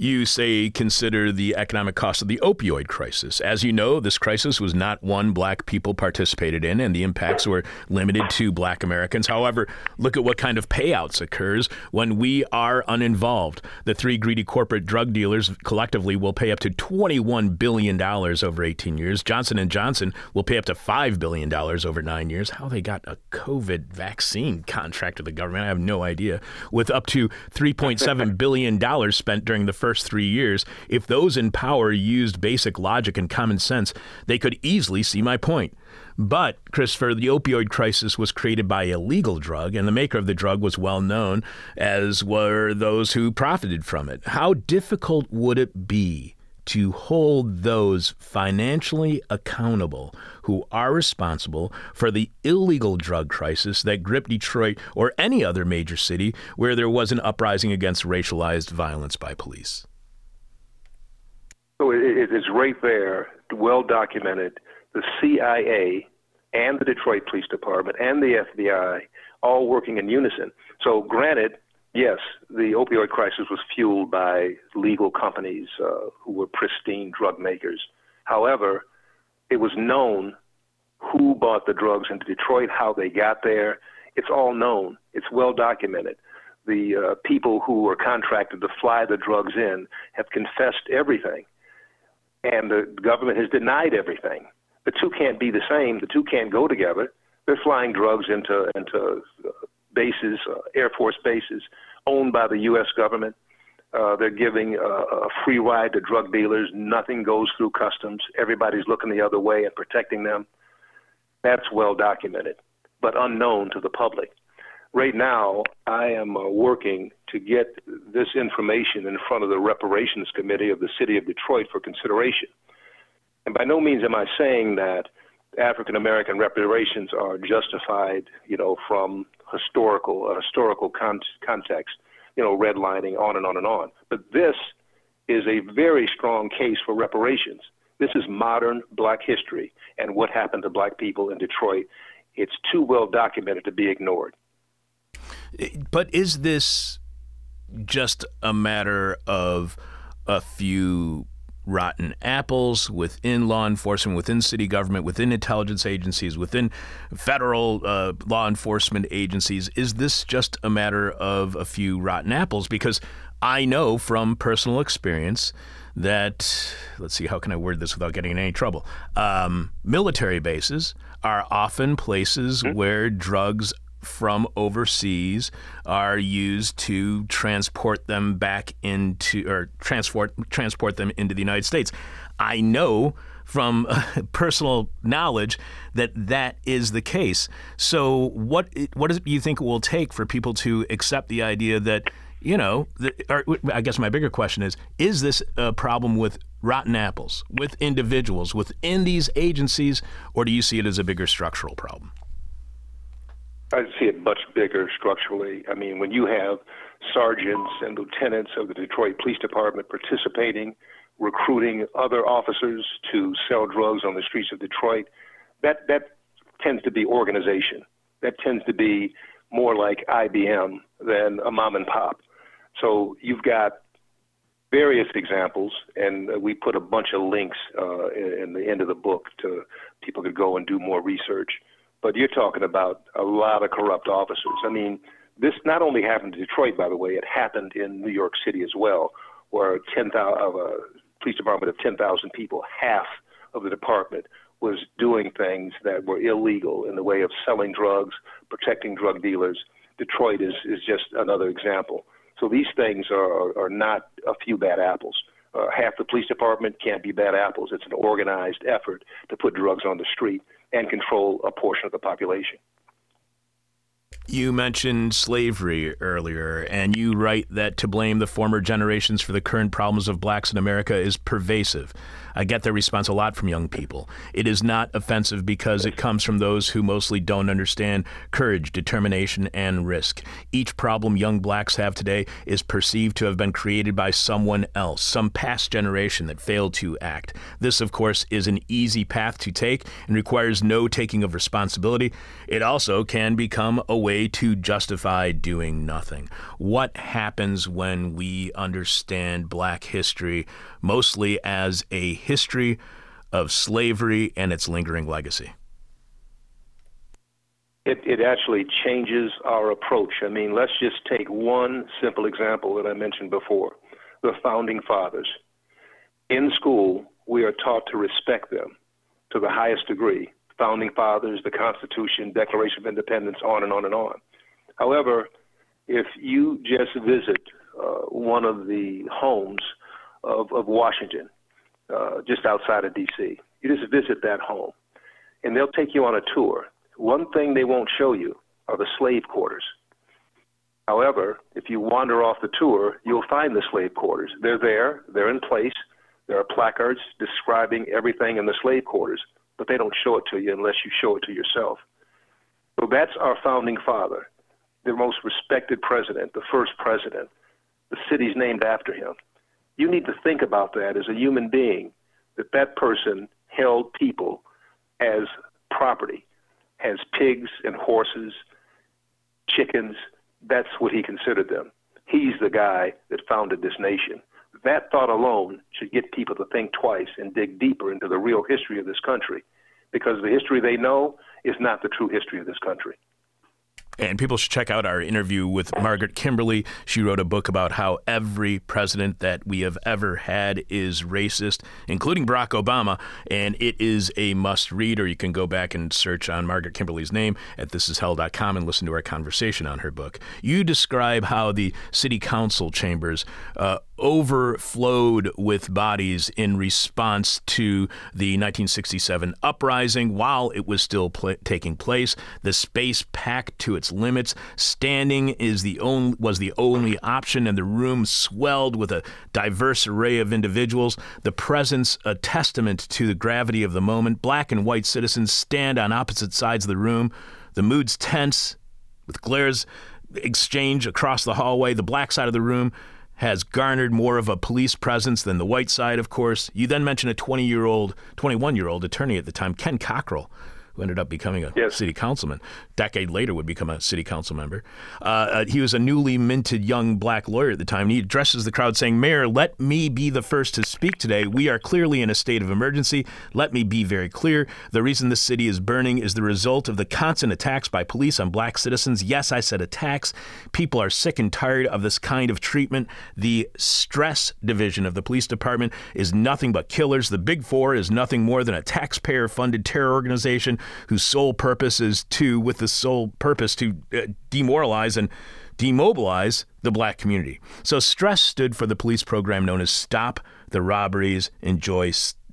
You say consider the economic cost of the opioid crisis. As you know, this crisis was not one black people participated in, and the impacts were limited to black Americans. However, look at what kind of payouts occurs when we are uninvolved. The three greedy corporate drug dealers collectively will pay up to $21 billion over 18 years. Johnson & Johnson will pay up to $5 billion over nine years. How they got a COVID vaccine contract with the government, I have no idea. With up to $3.7 billion spent during the first first three years, if those in power used basic logic and common sense, they could easily see my point. But, Christopher, the opioid crisis was created by a legal drug, and the maker of the drug was well known, as were those who profited from it. How difficult would it be to hold those financially accountable who are responsible for the illegal drug crisis that gripped Detroit or any other major city where there was an uprising against racialized violence by police. So it is right there, well documented. The CIA and the Detroit Police Department and the FBI all working in unison. So, granted, yes, the opioid crisis was fueled by legal companies uh, who were pristine drug makers. However, it was known who bought the drugs into Detroit, how they got there. It's all known. It's well documented. The uh, people who were contracted to fly the drugs in have confessed everything, and the government has denied everything. The two can't be the same. The two can't go together. They're flying drugs into into uh, bases, uh, Air Force bases owned by the U.S. government. Uh, they're giving uh, a free ride to drug dealers. Nothing goes through customs. Everybody's looking the other way and protecting them. That's well documented, but unknown to the public. Right now, I am uh, working to get this information in front of the Reparations Committee of the City of Detroit for consideration. And by no means am I saying that African American reparations are justified, you know, from historical a historical con- context, you know, redlining on and on and on. But this is a very strong case for reparations. This is modern black history and what happened to black people in Detroit. It's too well documented to be ignored. But is this just a matter of a few rotten apples within law enforcement, within city government, within intelligence agencies, within federal uh, law enforcement agencies? Is this just a matter of a few rotten apples? Because I know from personal experience that, let's see, how can I word this without getting in any trouble? Um, military bases are often places mm-hmm. where drugs from overseas are used to transport them back into or transport transport them into the United States. I know from (laughs) personal knowledge that that is the case. So what what do you think it will take for people to accept the idea that you know, the, or, I guess my bigger question is: Is this a problem with rotten apples, with individuals within these agencies, or do you see it as a bigger structural problem? I see it much bigger structurally. I mean, when you have sergeants and lieutenants of the Detroit Police Department participating, recruiting other officers to sell drugs on the streets of Detroit, that that tends to be organization. That tends to be more like IBM than a mom and pop. So you've got various examples, and we put a bunch of links uh, in, in the end of the book to people could go and do more research. But you're talking about a lot of corrupt officers. I mean, this not only happened in Detroit, by the way, it happened in New York City as well, where 10,000 of a police department of 10,000 people, half of the department was doing things that were illegal in the way of selling drugs, protecting drug dealers. Detroit is, is just another example. So these things are, are not a few bad apples. Uh, half the police department can't be bad apples. It's an organized effort to put drugs on the street and control a portion of the population. You mentioned slavery earlier, and you write that to blame the former generations for the current problems of blacks in America is pervasive. I get that response a lot from young people. It is not offensive because it comes from those who mostly don't understand courage, determination, and risk. Each problem young blacks have today is perceived to have been created by someone else, some past generation that failed to act. This, of course, is an easy path to take and requires no taking of responsibility. It also can become a way to justify doing nothing. What happens when we understand black history mostly as a history of slavery and its lingering legacy? It, it actually changes our approach. I mean, let's just take one simple example that I mentioned before the founding fathers. In school, we are taught to respect them to the highest degree. Founding fathers, the Constitution, Declaration of Independence, on and on and on. However, if you just visit uh, one of the homes of, of Washington, uh, just outside of D.C., you just visit that home, and they'll take you on a tour. One thing they won't show you are the slave quarters. However, if you wander off the tour, you'll find the slave quarters. They're there, they're in place. There are placards describing everything in the slave quarters, but they don't show it to you unless you show it to yourself. So that's our founding father, the most respected president, the first president. The city's named after him. You need to think about that as a human being, that that person held people as property, as pigs and horses, chickens. That's what he considered them. He's the guy that founded this nation. That thought alone should get people to think twice and dig deeper into the real history of this country because the history they know is not the true history of this country. And people should check out our interview with Margaret Kimberly. She wrote a book about how every president that we have ever had is racist, including Barack Obama. And it is a must read, or you can go back and search on Margaret Kimberly's name at thisishell.com and listen to our conversation on her book. You describe how the city council chambers uh, overflowed with bodies in response to the 1967 uprising while it was still pl- taking place. The space packed to its limits. Standing is the only was the only option, and the room swelled with a diverse array of individuals. The presence a testament to the gravity of the moment. Black and white citizens stand on opposite sides of the room. The mood's tense, with glares exchange across the hallway. The black side of the room has garnered more of a police presence than the white side, of course. You then mention a 20 year old, 21 year old attorney at the time, Ken Cockrel, who ended up becoming a Yes. city councilman. Decade later, would become a city council member. Uh, uh, he was a newly minted young black lawyer at the time. And he addresses the crowd saying, Mayor, let me be the first to speak today. We are clearly in a state of emergency. Let me be very clear. The reason this city is burning is the result of the constant attacks by police on black citizens. Yes, I said attacks. People are sick and tired of this kind of treatment. The stress division of the police department is nothing but killers. The Big Four is nothing more than a taxpayer funded terror organization whose sole purpose is to, with the sole purpose to uh, demoralize and demobilize the black community. So stress stood for the police program known as Stop the Robberies, Enjoy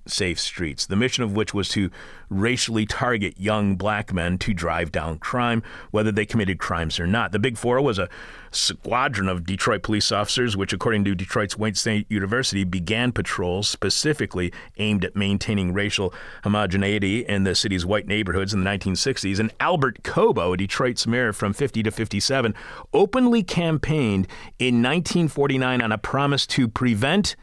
Safe Streets, the mission of which was to racially target young black men to drive down crime, whether they committed crimes or not. The Big Four was a squadron of Detroit police officers, which, according to Detroit's Wayne State University, began patrols specifically aimed at maintaining racial homogeneity in the city's white neighborhoods in the 1960s. And Albert Cobo, Detroit's mayor from 50 to 57, openly campaigned in 1949 on a promise to prevent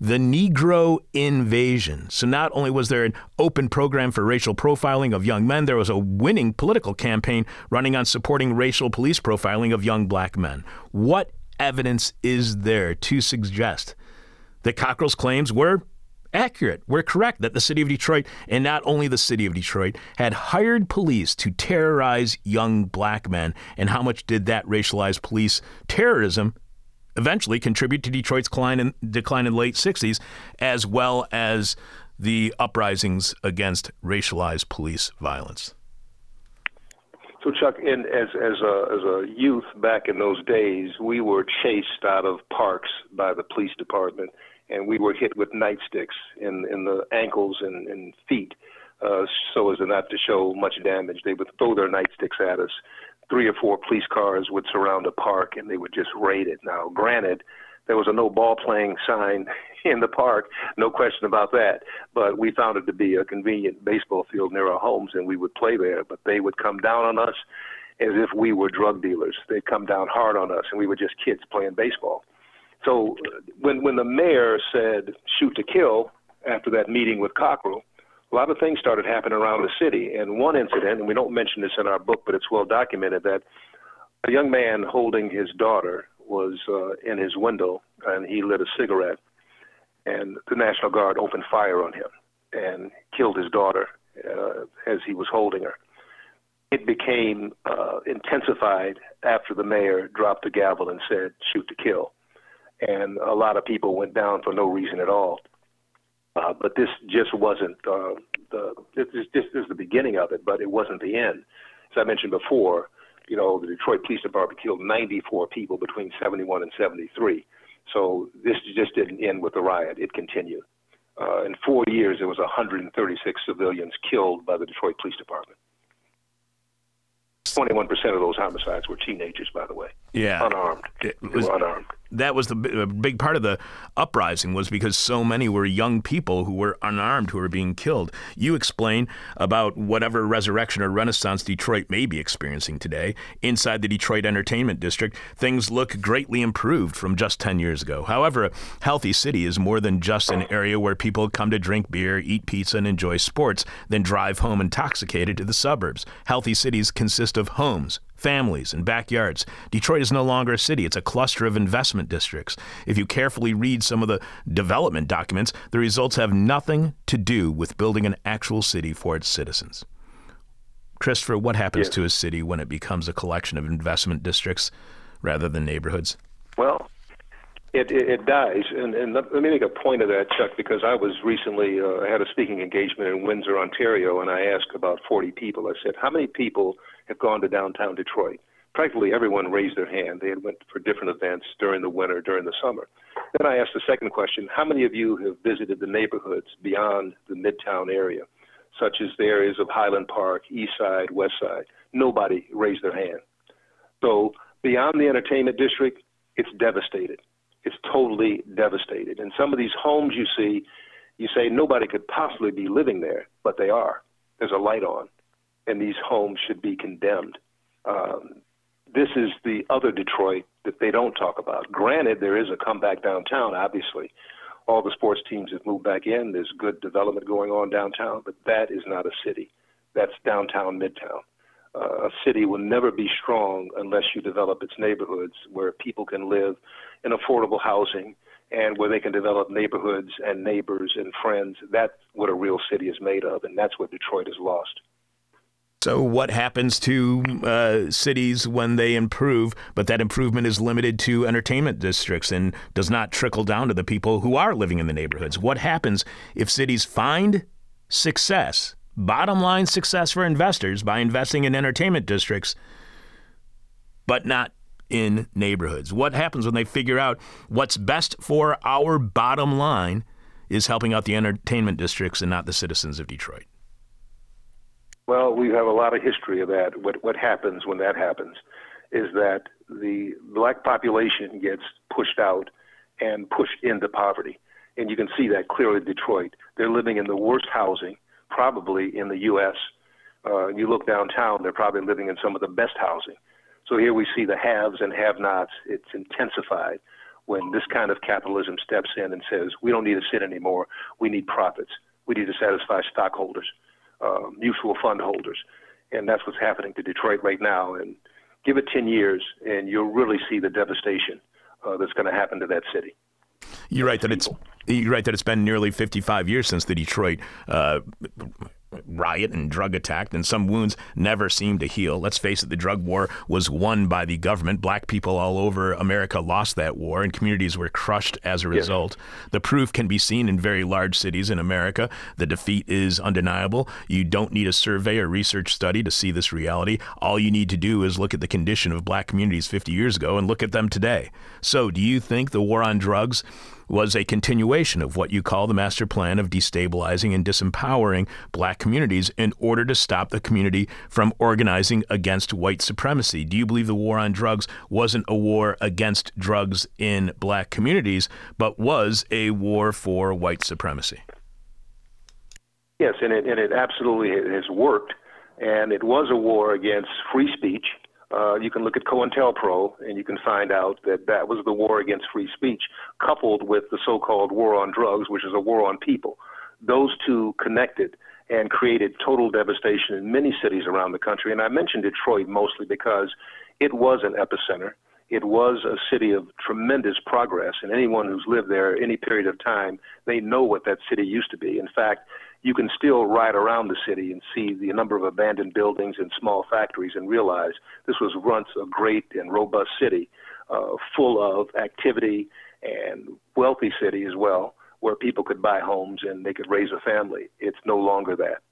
the Negro invasion. So not only was there an open program for racial profiling of young men, there was a winning political campaign running on supporting racial police profiling of young black men. What evidence is there to suggest that Cockrel's claims were accurate, were correct, that the city of Detroit, and not only the city of Detroit, had hired police to terrorize young black men? And how much did that racialized police terrorism eventually contribute to Detroit's decline in, decline in the late 60s, as well as the uprisings against racialized police violence. So, Chuck, in, as as a as a youth back in those days, we were chased out of parks by the police department, and we were hit with nightsticks in in the ankles and, and feet, uh, so as not to show much damage. They would throw their nightsticks at us. Three or four police cars would surround a park and they would just raid it. Now, granted, there was a no ball playing sign (laughs) in the park, no question about that. But we found it to be a convenient baseball field near our homes, and we would play there. But they would come down on us as if we were drug dealers. They'd come down hard on us, and we were just kids playing baseball. So when when the mayor said shoot to kill after that meeting with Cockrel, a lot of things started happening around the city. And one incident, and we don't mention this in our book, but it's well documented that a young man holding his daughter was uh, in his window and he lit a cigarette, and the National Guard opened fire on him and killed his daughter uh, as he was holding her. It became uh, intensified after the mayor dropped the gavel and said, shoot to kill. And a lot of people went down for no reason at all. Uh, but this just wasn't uh, the this is this is the beginning of it, but it wasn't the end. As I mentioned before, you know, the Detroit Police Department killed 94 people between 71 and 73. So this just didn't end with the riot; it continued. Uh, in four years, there was 136 civilians killed by the Detroit Police Department. 21% of those homicides were teenagers, by the way. Yeah. Unarmed. It was- were unarmed. That was the big part of the uprising was because so many were young people who were unarmed who were being killed. You explain about whatever resurrection or renaissance Detroit may be experiencing today. Inside the Detroit Entertainment District, things look greatly improved from just 10 years ago. However, a healthy city is more than just an area where people come to drink beer, eat pizza, and enjoy sports, then drive home intoxicated to the suburbs. Healthy cities consist of homes, families, and backyards. Detroit is no longer a city, it's a cluster of investment districts. If you carefully read some of the development documents, the results have nothing to do with building an actual city for its citizens. Christopher, what happens to a city when it becomes a collection of investment districts rather than neighborhoods? Well, it, it, it dies. And, and let let me make a point of that, Chuck, because I was recently, uh, I had a speaking engagement in Windsor, Ontario, and I asked about 40 people. I said, how many people have gone to downtown Detroit? Practically everyone raised their hand. They had went for different events during the winter, during the summer. Then I asked the second question, how many of you have visited the neighborhoods beyond the Midtown area, such as the areas of Highland Park, East Side, West Side? Nobody raised their hand. So beyond the entertainment district, it's devastated. It's totally devastated. And some of these homes you see, you say nobody could possibly be living there, but they are. There's a light on, and these homes should be condemned. Um, this is the other Detroit that they don't talk about. Granted, there is a comeback downtown, obviously. All the sports teams have moved back in. There's good development going on downtown, but that is not a city. That's downtown, midtown. Uh, a city will never be strong unless you develop its neighborhoods where people can live in affordable housing and where they can develop neighborhoods and neighbors and friends. That's what a real city is made of, and that's what Detroit has lost. So, what happens to uh, cities when they improve, but that improvement is limited to entertainment districts and does not trickle down to the people who are living in the neighborhoods? What happens if cities find success, bottom line success for investors by investing in entertainment districts, but not in neighborhoods? What happens when they figure out what's best for our bottom line is helping out the entertainment districts and not the citizens of Detroit? Well, we have a lot of history of that. What what happens when that happens is that the black population gets pushed out and pushed into poverty, and you can see that clearly in Detroit. They're living in the worst housing probably in the U.S. Uh, you look downtown; they're probably living in some of the best housing. So here we see the haves and have-nots. It's intensified when this kind of capitalism steps in and says, "We don't need to sit anymore. We need profits. We need to satisfy stockholders." Uh, mutual fund holders. And that's what's happening to Detroit right now. And give it 10 years, and you'll really see the devastation uh, that's going to happen to that city. You're right that it's you're right that it's been nearly 55 years since the Detroit uh, riot and drug attack, and some wounds never seem to heal. Let's face it, the drug war was won by the government. Black people all over America lost that war, and communities were crushed as a result. The proof can be seen in very large cities in America. The defeat is undeniable. You don't need a survey or research study to see this reality. All you need to do is look at the condition of black communities 50 years ago and look at them today. So, do you think the war on drugs was a continuation of what you call the master plan of destabilizing and disempowering black communities in order to stop the community from organizing against white supremacy. Do you believe the war on drugs wasn't a war against drugs in black communities, but was a war for white supremacy? Yes, and it, and it absolutely has worked. And it was a war against free speech. Uh, you can look at COINTELPRO and you can find out that that was the war against free speech, coupled with the so called war on drugs, which is a war on people. Those two connected and created total devastation in many cities around the country. And I mentioned Detroit mostly because it was an epicenter. It was a city of tremendous progress, and anyone who's lived there any period of time, they know what that city used to be. In fact, you can still ride around the city and see the number of abandoned buildings and small factories and realize this was once a great and robust city, uh, full of activity and wealthy city as well, where people could buy homes and they could raise a family. It's no longer that.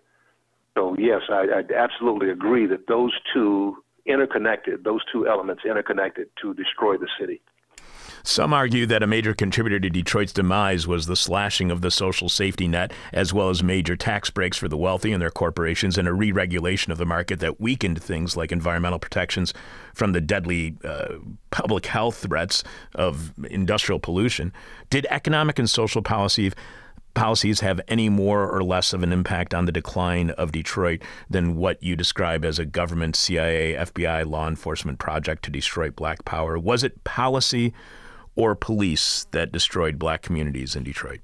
So yes, I, I absolutely agree that those two interconnected, those two elements interconnected to destroy the city. Some argue that a major contributor to Detroit's demise was the slashing of the social safety net, as well as major tax breaks for the wealthy and their corporations, and a re regulation of the market that weakened things like environmental protections from the deadly uh, public health threats of industrial pollution. Did economic and social policy policies have any more or less of an impact on the decline of Detroit than what you describe as a government, CIA, FBI, law enforcement project to destroy black power? Was it policy or police that destroyed black communities in Detroit?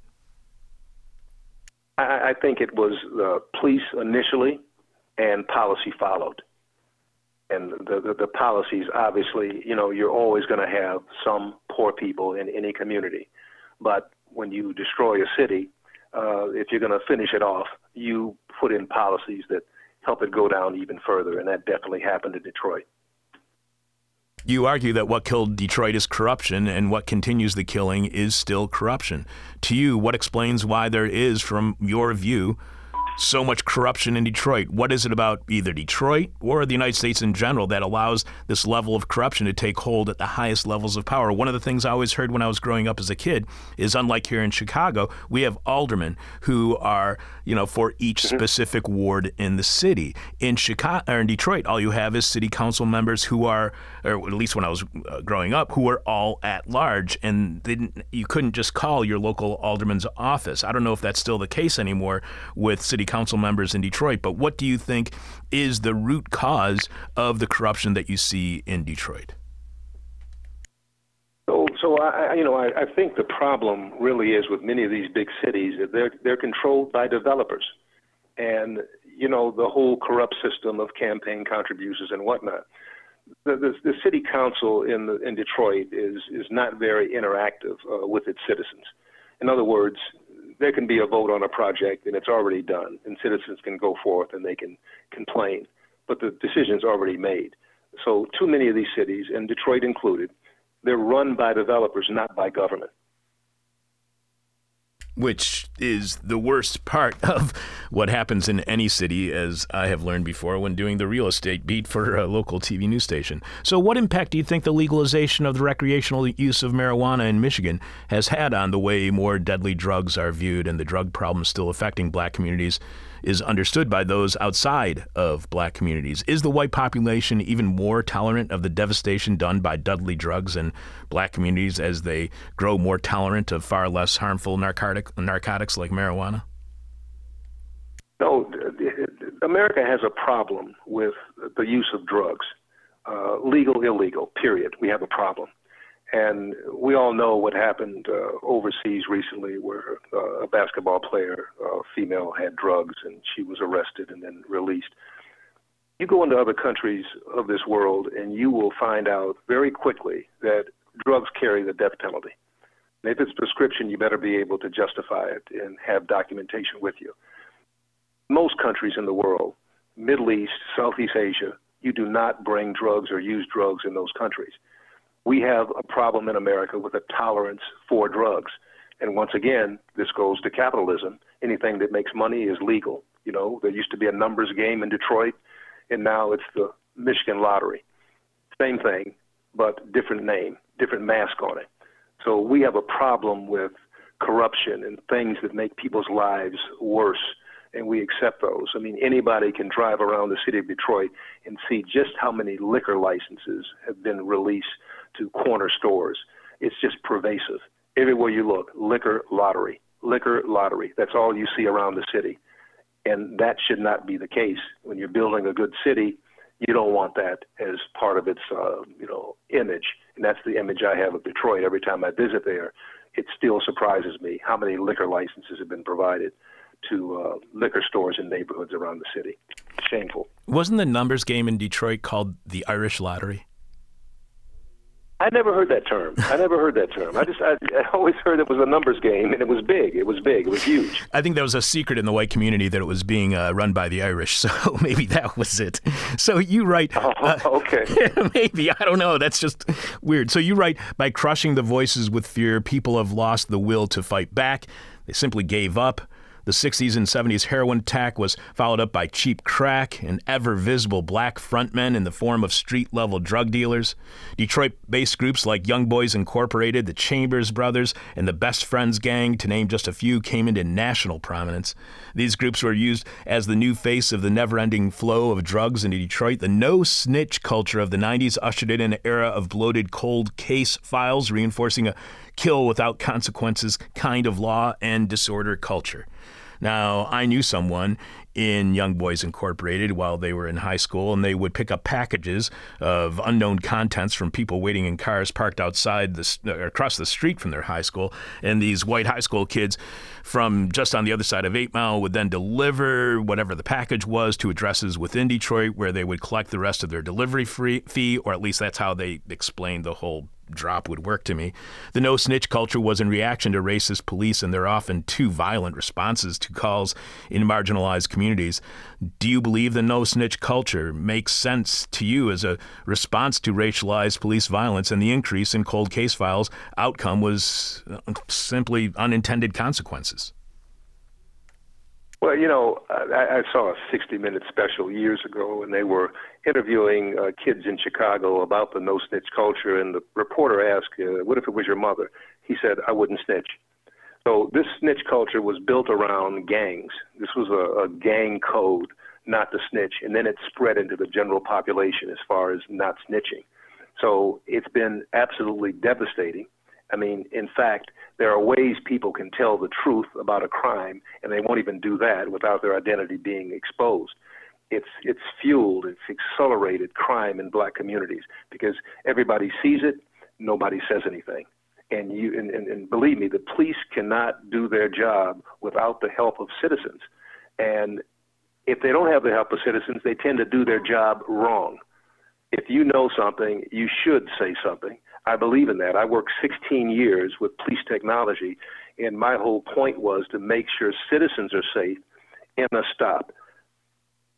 I, I think it was the police initially, and policy followed. And the, the, the policies, obviously, you know, you're always going to have some poor people in any community. But when you destroy a city, uh, if you're going to finish it off, you put in policies that help it go down even further. And that definitely happened in Detroit. You argue that what killed Detroit is corruption, and what continues the killing is still corruption. To you, what explains why there is, from your view, so much corruption in Detroit? What is it about either Detroit or the United States in general that allows this level of corruption to take hold at the highest levels of power? One of the things I always heard when I was growing up as a kid is unlike here in Chicago, we have aldermen who are, you know, for each mm-hmm. specific ward in the city. In Chicago or in Detroit, all you have is city council members who are, or at least when I was uh, growing up, who were all at large, and you couldn't just call your local alderman's office. I don't know if that's still the case anymore with city council members in Detroit, but what do you think is the root cause of the corruption that you see in Detroit? So, so I, you know, I, I think the problem really is with many of these big cities that they're they're controlled by developers, and you know the whole corrupt system of campaign contributions and whatnot. The, the, the city council in the, in Detroit is is not very interactive uh, with its citizens. In other words, there can be a vote on a project and it's already done, and citizens can go forth and they can complain, but the decision's already made. So, too many of these cities, and Detroit included, they're run by developers, not by government which is the worst part (laughs) of what happens in any city, as I have learned before when doing the real estate beat for a local TV news station. So, what impact do you think the legalization of the recreational use of marijuana in Michigan has had on the way more deadly drugs are viewed and the drug problem still affecting black communities is understood by those outside of black communities. Is the white population even more tolerant of the devastation done by deadly drugs in black communities as they grow more tolerant of far less harmful narcotic, narcotics like marijuana? No, America has a problem with the use of drugs, uh, legal, illegal, period. We have a problem. And we all know what happened uh, overseas recently, where uh, a basketball player, uh, female, had drugs and she was arrested and then released. You go into other countries of this world and you will find out very quickly that drugs carry the death penalty. And if it's prescription, you better be able to justify it and have documentation with you. Most countries in the world, Middle East, Southeast Asia, you do not bring drugs or use drugs in those countries we have a problem in America with a tolerance for drugs. And once again, this goes to capitalism. Anything that makes money is legal. You know, there used to be a numbers game in Detroit, and now it's the Michigan lottery. Same thing, but different name, different mask on it. So we have a problem with corruption and things that make people's lives worse, and we accept those. I mean, anybody can drive around the city of Detroit and see just how many liquor licenses have been released to corner stores. It's just pervasive. Everywhere you look, liquor lottery, liquor lottery. That's all you see around the city. And that should not be the case. When you're building a good city, you don't want that as part of its, uh, you know, image. And that's the image I have of Detroit. Every time I visit there, it still surprises me how many liquor licenses have been provided to uh, liquor stores in neighborhoods around the city. Shameful. Wasn't the numbers game in Detroit called the Irish Lottery? I never heard that term. I never heard that term. I just I, I always heard it was a numbers game, and it was big. It was big. It was huge. (laughs) I think there was a secret in the white community that it was being uh, run by the Irish. (laughs) So maybe that was it. So you write. Oh, uh, (laughs) okay. maybe. I don't know. That's just weird. So you write by crushing the voices with fear, people have lost the will to fight back. They simply gave up. The 60s and 70s heroin attack was followed up by cheap crack and ever visible black frontmen in the form of street level drug dealers. Detroit based groups like Young Boys Incorporated, the Chambers Brothers, and the Best Friends Gang, to name just a few, came into national prominence. These groups were used as the new face of the never ending flow of drugs into Detroit. The no snitch culture of the 90s ushered in an era of bloated cold case files, reinforcing a kill without consequences kind of law and disorder culture. Now, I knew someone in Young Boys Incorporated while they were in high school, and they would pick up packages of unknown contents from people waiting in cars parked outside the, across the street from their high school. And these white high school kids from just on the other side of Eight Mile would then deliver whatever the package was to addresses within Detroit, where they would collect the rest of their delivery free, fee, or at least that's how they explained the whole drop would work to me. The no snitch culture was in reaction to racist police and their often too violent responses to calls in marginalized communities. Do you believe the no snitch culture makes sense to you as a response to racialized police violence and the increase in cold case files? Outcome was uh, simply unintended consequences. Well, you know, I, I saw a 60 minute special years ago, and they were interviewing uh, kids in Chicago about the no snitch culture. And the reporter asked, uh, What if it was your mother? He said, I wouldn't snitch. So this snitch culture was built around gangs. This was a, a gang code not to snitch, and then it spread into the general population as far as not snitching. So it's been absolutely devastating. I mean, in fact, there are ways people can tell the truth about a crime, and they won't even do that without their identity being exposed. It's it's fueled, it's accelerated crime in black communities because everybody sees it, nobody says anything. And you and, and, and believe me, the police cannot do their job without the help of citizens. And if they don't have the help of citizens, they tend to do their job wrong. If you know something, you should say something. I believe in that. I worked 16 years with police technology, and my whole point was to make sure citizens are safe in a stop.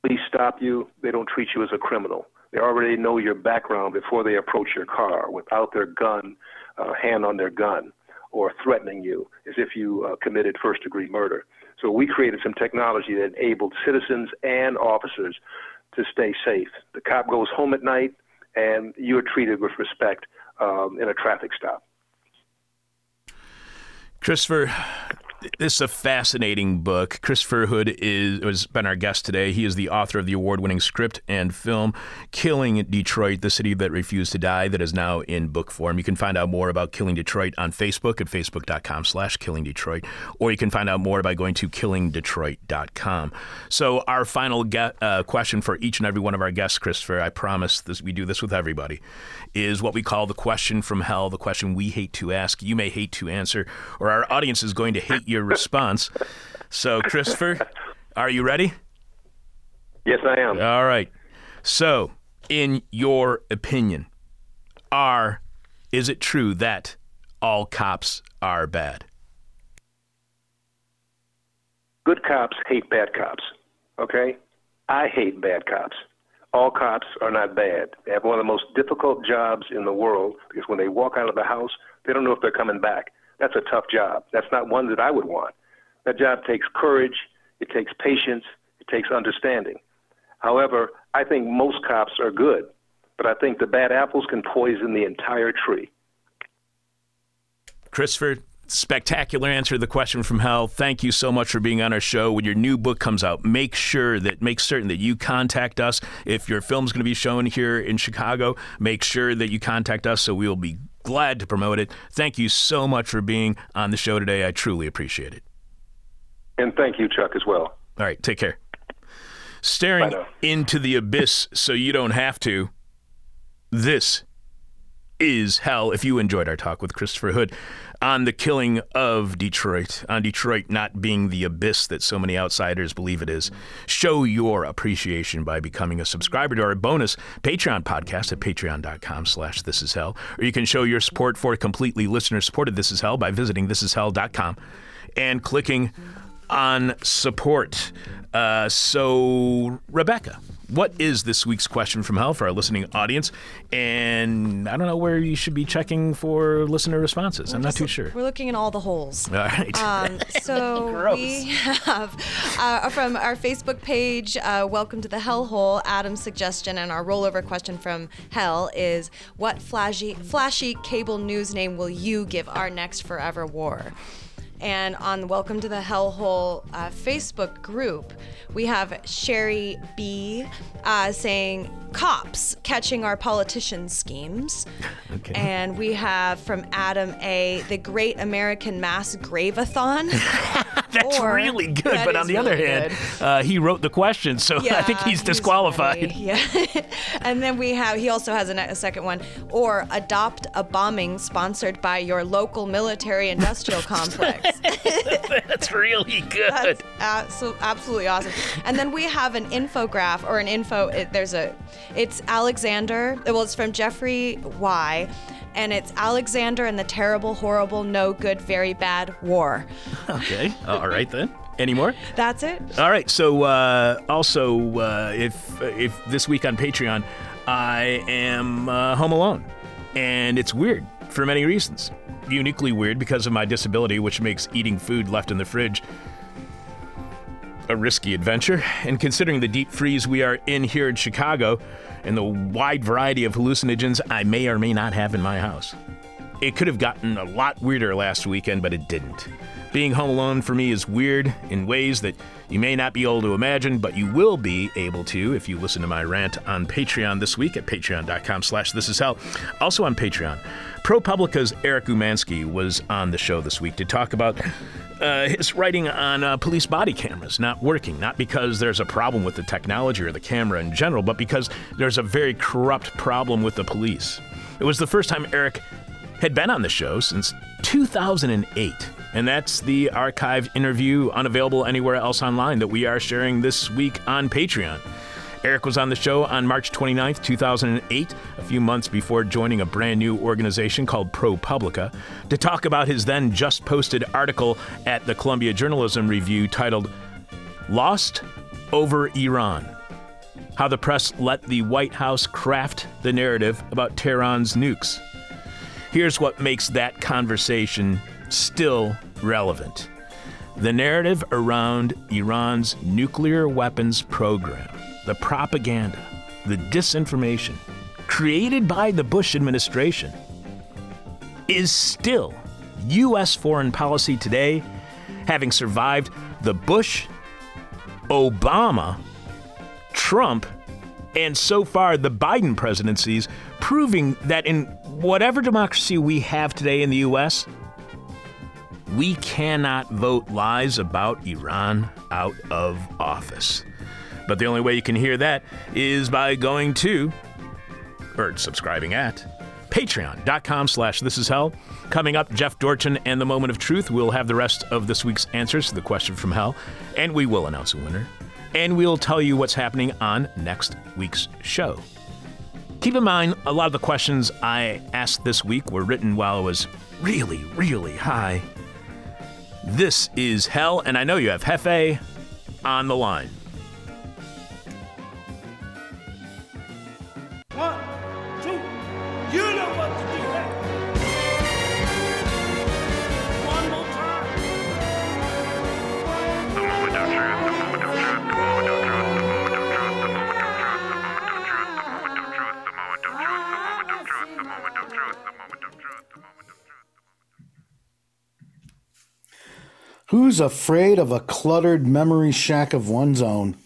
Police stop you, they don't treat you as a criminal. They already know your background before they approach your car without their gun, uh, hand on their gun, or threatening you as if you uh, committed first degree murder. So we created some technology that enabled citizens and officers to stay safe. The cop goes home at night, and you are treated with respect um, in a traffic stop. Christopher, this is a fascinating book. Christopher Hood is has been our guest today. He is the author of the award-winning script and film "Killing Detroit: The City That Refused to Die," that is now in book form. You can find out more about Killing Detroit on Facebook at facebook.com/slash Killing Detroit, or you can find out more by going to killingdetroit.com. So, our final get, uh, question for each and every one of our guests, Christopher, I promise this we do this with everybody, is what we call the question from hell, the question we hate to ask, you may hate to answer, or our audience is going to hate your response. So, Christopher, are you ready? Yes, I am. All right. So, in your opinion, are is it true that all cops are bad? Good cops hate bad cops. Okay? I hate bad cops. All cops are not bad. They have one of the most difficult jobs in the world because when they walk out of the house, they don't know if they're coming back. That's a tough job. That's not one that I would want. That job takes courage, it takes patience, it takes understanding. However, I think most cops are good, but I think the bad apples can poison the entire tree. Christopher, spectacular answer to the question from hell. Thank you so much for being on our show. When your new book comes out, make sure that make certain that you contact us. If your film's going to be shown here in Chicago, make sure that you contact us so we will be glad to promote it. Thank you so much for being on the show today. I truly appreciate it. And thank you, Chuck, as well. All right, take care. Staring into the abyss so you don't have to. This is hell. If you enjoyed our talk with Christopher Hood on the killing of Detroit, on Detroit not being the abyss that so many outsiders believe it is, show your appreciation by becoming a subscriber to our bonus Patreon podcast at patreon.com slash this is hell. Or you can show your support for completely listener supported This Is Hell by visiting thisishell.com and clicking on support. Uh, so, Rebecca, what is this week's question from hell for our listening audience? And I don't know where you should be checking for listener responses. I'm not too sure. We're looking in all the holes. All right. Um, (laughs) so we have uh, from our Facebook page, uh, "Welcome to the Hellhole." Adam's suggestion and our rollover question from Hell is, "What flashy, flashy cable news name will you give our next forever war?" And on the Welcome to the Hellhole uh, Facebook group, we have Sherry B uh, saying, Cops catching our politicians' schemes. (laughs) Okay. And we have from Adam A, the Great American Mass Gravathon. (laughs) That's or- really good. That But on the other hand, uh, he wrote the question, so I think he's disqualified. Yeah. (laughs) and then we have, he also has a, a second one, or adopt a bombing sponsored by your local military industrial complex. That's really good. That's absolutely awesome. And then we have an infograph or an info. It, there's a, it's Alexander. Well, it's from Jeffrey Y. And it's Alexander and the terrible, horrible, no good, very bad war. okay. All right then. Any more? That's it. All right. So uh, also, uh, if if this week on Patreon, I am uh, home alone, and it's weird for many reasons. Uniquely weird because of my disability, which makes eating food left in the fridge a risky adventure. And considering the deep freeze we are in here in Chicago, and the wide variety of hallucinogens I may or may not have in my house. It could have gotten a lot weirder last weekend, but it didn't. Being home alone for me is weird in ways that you may not be able to imagine, but you will be able to if you listen to my rant on Patreon this week at patreon.com slash this is hell. Also on Patreon, ProPublica's Eric Umansky was on the show this week to talk about uh, his writing on uh, police body cameras not working, not because there's a problem with the technology or the camera in general, but because there's a very corrupt problem with the police. It was the first time Eric had been on the show since 2008. And that's the archived interview unavailable anywhere else online that we are sharing this week on Patreon. Eric was on the show on March 29th, 2008, a few months before joining a brand new organization called ProPublica, to talk about his then just posted article at the Columbia Journalism Review titled Lost Over Iran How the Press Let the White House Craft the Narrative About Tehran's Nukes. Here's what makes that conversation still relevant the narrative around Iran's nuclear weapons program, the propaganda, the disinformation created by the Bush administration is still U.S. foreign policy today, having survived the Bush, Obama, Trump, and so far the Biden presidencies, proving that in whatever democracy we have today in the U.S., we cannot vote lies about Iran out of office. But the only way you can hear that is by going to, or subscribing at, patreon.com slash this is hell. Coming up, Jeff Dorchen and the Moment of Truth. We'll have the rest of this week's answers to the question from hell, and we will announce a winner. And we'll tell you what's happening on next week's show. Keep in mind, a lot of the questions I asked this week were written while I was really, really high. This is hell, and I know you have Hefe on the line. Who's afraid of a cluttered memory shack of one's own?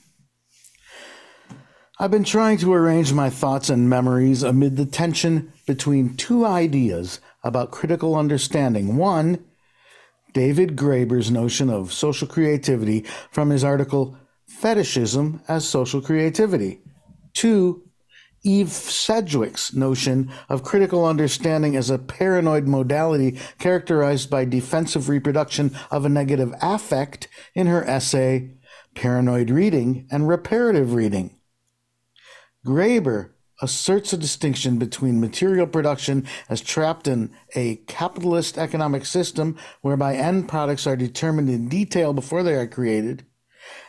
I've been trying to arrange my thoughts and memories amid the tension between two ideas about critical understanding. One, David Graeber's notion of social creativity from his article Fetishism as Social Creativity. Two, Eve Sedgwick's notion of critical understanding as a paranoid modality characterized by defensive reproduction of a negative affect in her essay Paranoid Reading and Reparative Reading. Graeber asserts a distinction between material production as trapped in a capitalist economic system whereby end products are determined in detail before they are created,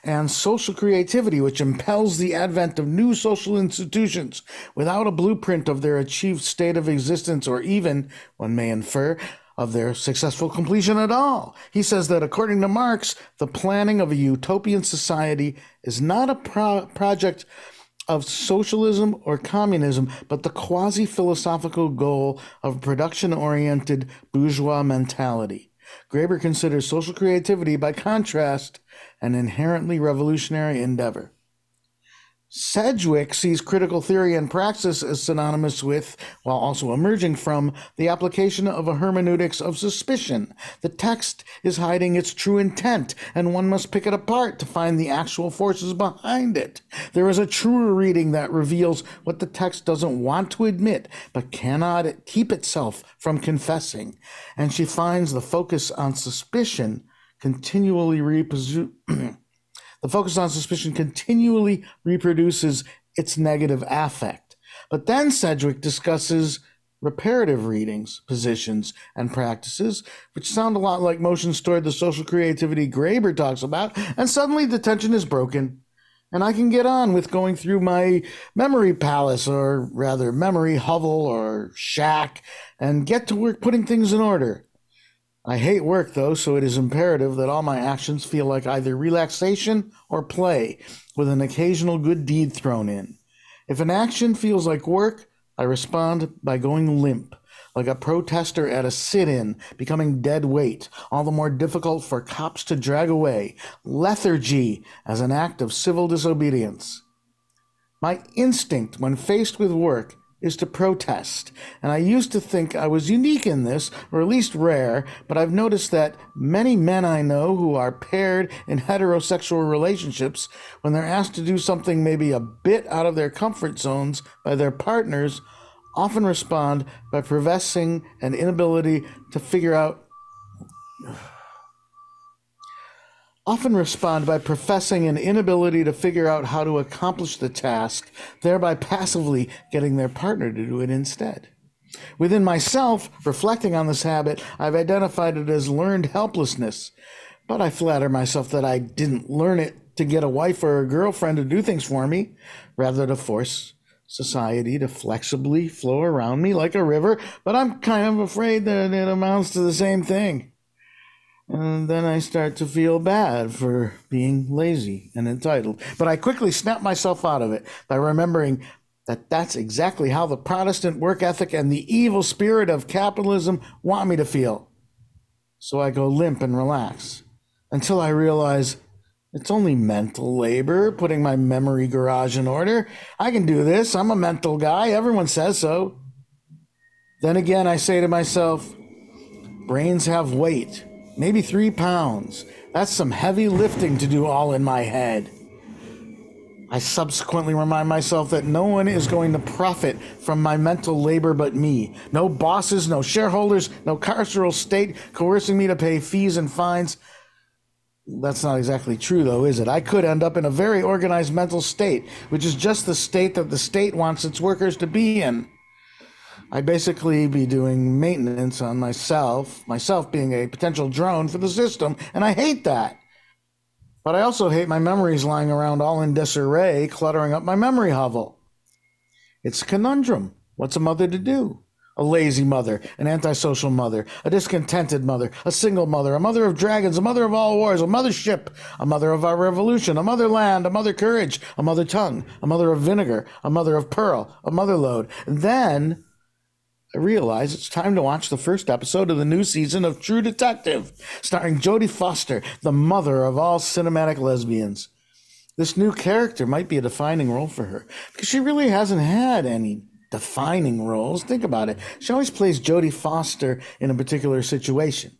and social creativity, which impels the advent of new social institutions without a blueprint of their achieved state of existence or even, one may infer, of their successful completion at all. He says that according to Marx, the planning of a utopian society is not a pro- project of socialism or communism, but the quasi philosophical goal of production oriented bourgeois mentality. Graeber considers social creativity, by contrast, an inherently revolutionary endeavor. Sedgwick sees critical theory and praxis as synonymous with, while also emerging from, the application of a hermeneutics of suspicion. The text is hiding its true intent, and one must pick it apart to find the actual forces behind it. There is a truer reading that reveals what the text doesn't want to admit, but cannot keep itself from confessing. And she finds the focus on suspicion continually reproduce. (clears throat) The focus on suspicion continually reproduces its negative affect. But then Sedgwick discusses reparative readings, positions, and practices, which sound a lot like motions toward the social creativity Graeber talks about, and suddenly the tension is broken. And I can get on with going through my memory palace, or rather, memory hovel or shack, and get to work putting things in order. I hate work though, so it is imperative that all my actions feel like either relaxation or play, with an occasional good deed thrown in. If an action feels like work, I respond by going limp, like a protester at a sit in, becoming dead weight, all the more difficult for cops to drag away. Lethargy as an act of civil disobedience. My instinct when faced with work is to protest. And I used to think I was unique in this, or at least rare, but I've noticed that many men I know who are paired in heterosexual relationships, when they're asked to do something maybe a bit out of their comfort zones by their partners, often respond by professing an inability to figure out often respond by professing an inability to figure out how to accomplish the task, thereby passively getting their partner to do it instead. Within myself, reflecting on this habit, I've identified it as learned helplessness, but I flatter myself that I didn't learn it to get a wife or a girlfriend to do things for me, rather to force society to flexibly flow around me like a river, but I'm kind of afraid that it amounts to the same thing. And then I start to feel bad for being lazy and entitled. But I quickly snap myself out of it by remembering that that's exactly how the Protestant work ethic and the evil spirit of capitalism want me to feel. So I go limp and relax until I realize it's only mental labor, putting my memory garage in order. I can do this. I'm a mental guy. Everyone says so. Then again, I say to myself, brains have weight maybe three pounds. That's some heavy lifting to do all in my head. I subsequently remind myself that no one is going to profit from my mental labor but me. No bosses, no shareholders, no carceral state coercing me to pay fees and fines. That's not exactly true, though, is it? I could end up in a very organized mental state, which is just the state that the state wants its workers to be in. I'd basically be doing maintenance on myself, myself being a potential drone for the system, and I hate that. But I also hate my memories lying around all in disarray, cluttering up my memory hovel. It's a conundrum. What's a mother to do? A lazy mother, an antisocial mother, a discontented mother, a single mother, a mother of dragons, a mother of all wars, a mother ship, a mother of our revolution, a mother land, a mother courage, a mother tongue, a mother of vinegar, a mother of pearl, a mother load. Then I realize it's time to watch the first episode of the new season of True Detective, starring Jodie Foster, the mother of all cinematic lesbians. This new character might be a defining role for her because she really hasn't had any defining roles. Think about it. She always plays Jodie Foster in a particular situation.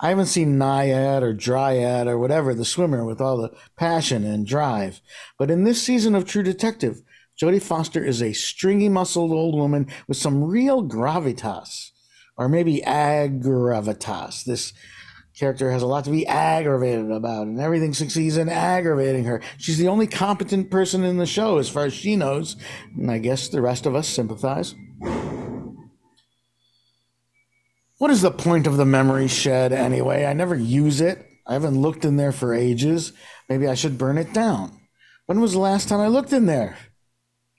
I haven't seen Nyad or Dryad or whatever, the swimmer with all the passion and drive. But in this season of True Detective, Jodie Foster is a stringy muscled old woman with some real gravitas, or maybe aggravitas. This character has a lot to be aggravated about, and everything succeeds in aggravating her. She's the only competent person in the show, as far as she knows, and I guess the rest of us sympathize. What is the point of the memory shed anyway? I never use it. I haven't looked in there for ages. Maybe I should burn it down. When was the last time I looked in there?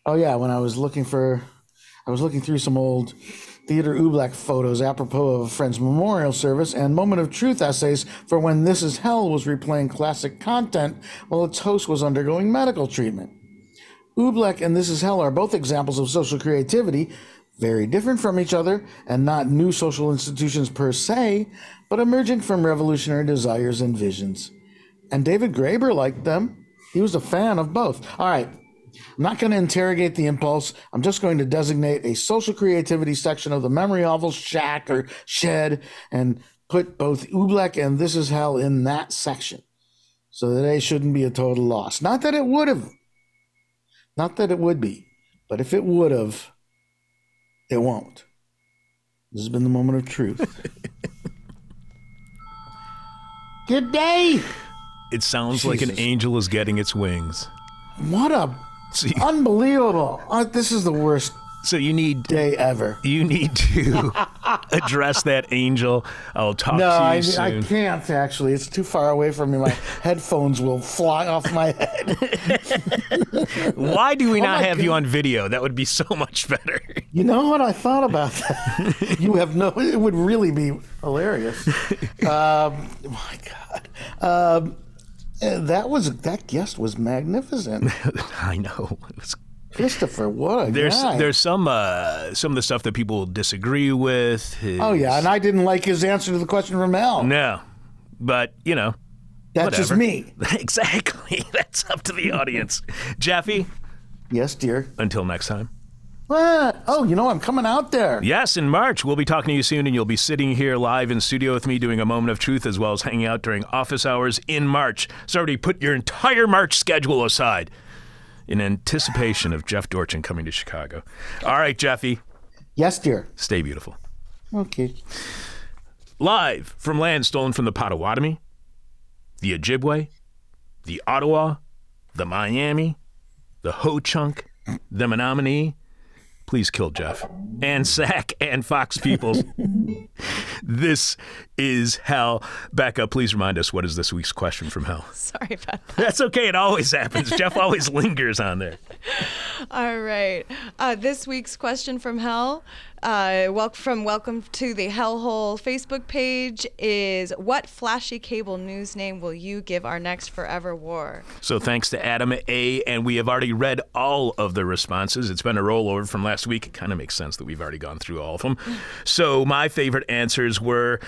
Oh yeah, when I was looking for I was looking through some old Theater Oobleck photos apropos of a friend's memorial service and moment of truth essays for when This Is Hell was replaying classic content while its host was undergoing medical treatment. Oobleck and This Is Hell are both examples of social creativity, very different from each other and not new social institutions per se, but emerging from revolutionary desires and visions. And David Graeber liked them. He was a fan of both. All right, I'm not going to interrogate the impulse. I'm just going to designate a social creativity section of the memory oval shack or shed and put both Oobleck and This Is Hell in that section. So that they shouldn't be a total loss. Not that it would have. Not that it would be. But if it would have, it won't. This has been the moment of truth. (laughs) Good day. It sounds like an angel is getting its wings. What a See, unbelievable. Uh, this is the worst so you need day ever. you need to (laughs) address that angel. I'll talk No, to you I, soon. I can't actually. It's too far away from me. My (laughs) headphones will fly off my head. (laughs) Why do we not my have you on video? That would be so much better. You know what? I thought about that. you have no. It would really be hilarious. Um, my God, um, that was that guest was magnificent. (laughs) I know. It was Christopher, what a There's guy. there's some uh, some of the stuff that people disagree with. His, oh yeah, and I didn't like his answer to the question from Al. no, but you know That's just me. (laughs) exactly. (laughs) That's up to the audience. Jeffy, Yes, dear. until next time. What? Oh, you know I'm coming out there. Yes, in March we'll be talking to you soon, and you'll be sitting here live in studio with me doing a moment of truth, as well as hanging out during office hours in March. So already put your entire March schedule aside in anticipation of Jeff Dorchen coming to Chicago. All right, Jeffy, Yes, dear. stay beautiful. Okay. Live from land stolen from the Potawatomi, the Ojibwe, the Ottawa, the Miami, the Ho Chunk, the Menominee. Please kill Jeff and Sac and Fox Peoples. (laughs) this is hell. Becca, please remind us what is this week's question from hell? (laughs) Sorry about that. That's okay. It always happens. Jeff always (laughs) lingers on there. (laughs) All right. Uh, this week's question from hell, uh, wel- from Welcome to the Hellhole Facebook page is What flashy cable news name will you give our next forever war? So thanks to Adam A. And we have already read all of the responses. It's been a rollover from last week. It kind of makes sense that we've already gone through all of them. So my favorite answers were,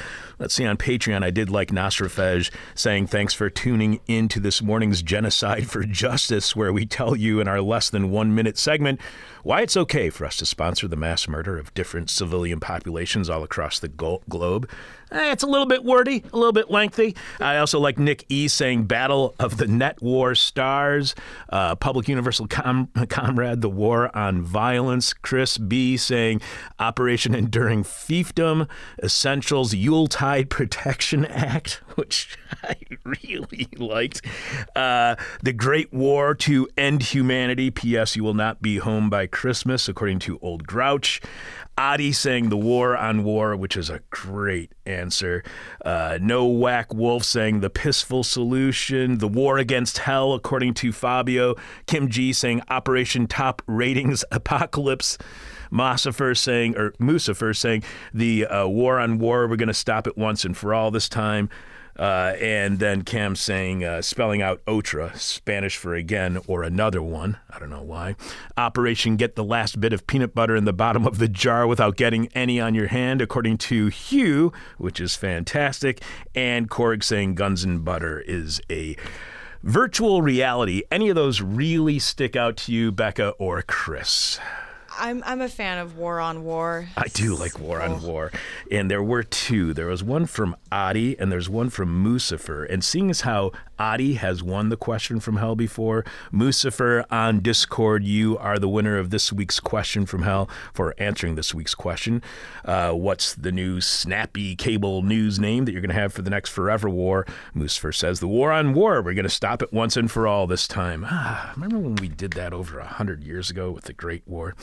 let's see, on Patreon, I did like Nasrafej saying, thanks for tuning into this morning's Genocide for Justice, where we tell you in our less than one minute segment why it's okay for us to sponsor the mass murder of different civilian populations all across the go- globe. Eh, it's a little bit wordy, a little bit lengthy. I also like Nick E saying Battle of the Net War Stars, uh, Public Universal Com- Comrade, The War on Violence. Chris B saying Operation Enduring Fiefdom, Essentials, Yuletide Protection Act, (laughs) which I really liked. Uh, the Great War to End Humanity. P.S. You will not be home by Christmas, according to Old Grouch. Adi saying the war on war, which is a great answer. Uh, no Whack Wolf saying the pissful solution. The war against hell, according to Fabio. Kim G saying Operation Top Ratings (laughs) Apocalypse. Musafer saying, or Musafer saying, the uh, war on war, we're going to stop it once and for all this time. Uh, and then Cam saying, uh, spelling out otra, Spanish for again or another one. I don't know why. Operation Get the Last Bit of Peanut Butter in the Bottom of the Jar Without Getting Any on Your Hand, according to Hugh, which is fantastic. And Korg saying Guns and Butter is a virtual reality. Any of those really stick out to you, Becca or Chris? I'm I'm a fan of War on War. I do like War on War. And there were two. There was one from Adi and there's one from Mucifer. And seeing as how Adi has won the question from hell before, Mucifer on Discord, you are the winner of this week's question from hell for answering this week's question. Uh, what's the new snappy cable news name that you're going to have for the next Forever War? Mucifer says, The War on War. We're going to stop it once and for all this time. Ah, remember when we did that over a hundred years ago with the Great War?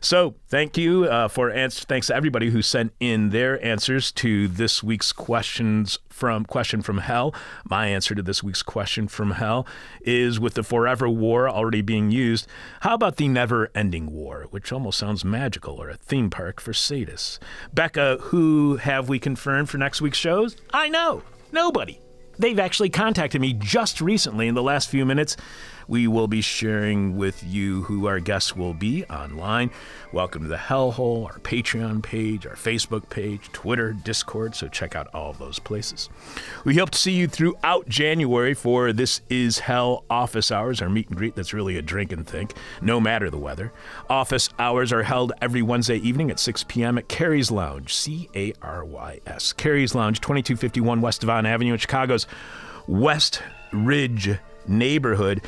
So thank you uh, for answer. Thanks to everybody who sent in their answers to this week's questions from question from hell. My answer to this week's question from hell is with the forever war already being used. How about the never-ending war, which almost sounds magical, or a theme park for sadists? Becca, who have we confirmed for next week's shows? I know nobody. They've actually contacted me just recently in the last few minutes. We will be sharing with you who our guests will be online. Welcome to the Hellhole, our Patreon page, our Facebook page, Twitter, Discord. So check out all those places. We hope to see you throughout January for This Is Hell office hours, our meet and greet that's really a drink and think, no matter the weather. Office hours are held every Wednesday evening at 6 p.m. at Cary's Lounge, C A R Y S. Cary's Lounge, 2251 West Devon Avenue in Chicago's West Ridge neighborhood.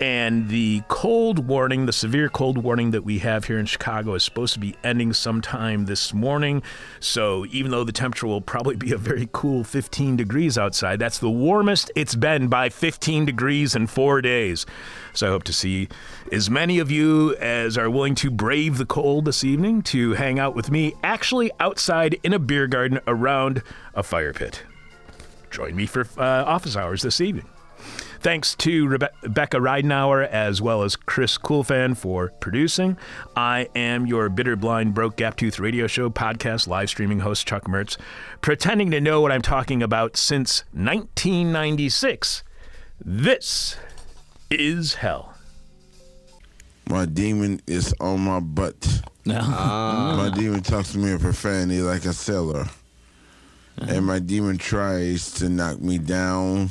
And the cold warning, the severe cold warning that we have here in Chicago is supposed to be ending sometime this morning. So even though the temperature will probably be a very cool 15 degrees outside, that's the warmest it's been by 15 degrees in four days. So I hope to see as many of you as are willing to brave the cold this evening to hang out with me, actually outside in a beer garden around a fire pit. Join me for uh, office hours this evening. Thanks to Rebe- Rebecca Ridenauer as well as Chris Coolfan for producing. I am your bitter, blind, broke, gap tooth radio show podcast live streaming host, Chuck Mertz, pretending to know what I'm talking about since 1996. This is hell. My demon is on my butt. (laughs) Ah. My demon talks to me in profanity like a sailor. And my demon tries to knock me down.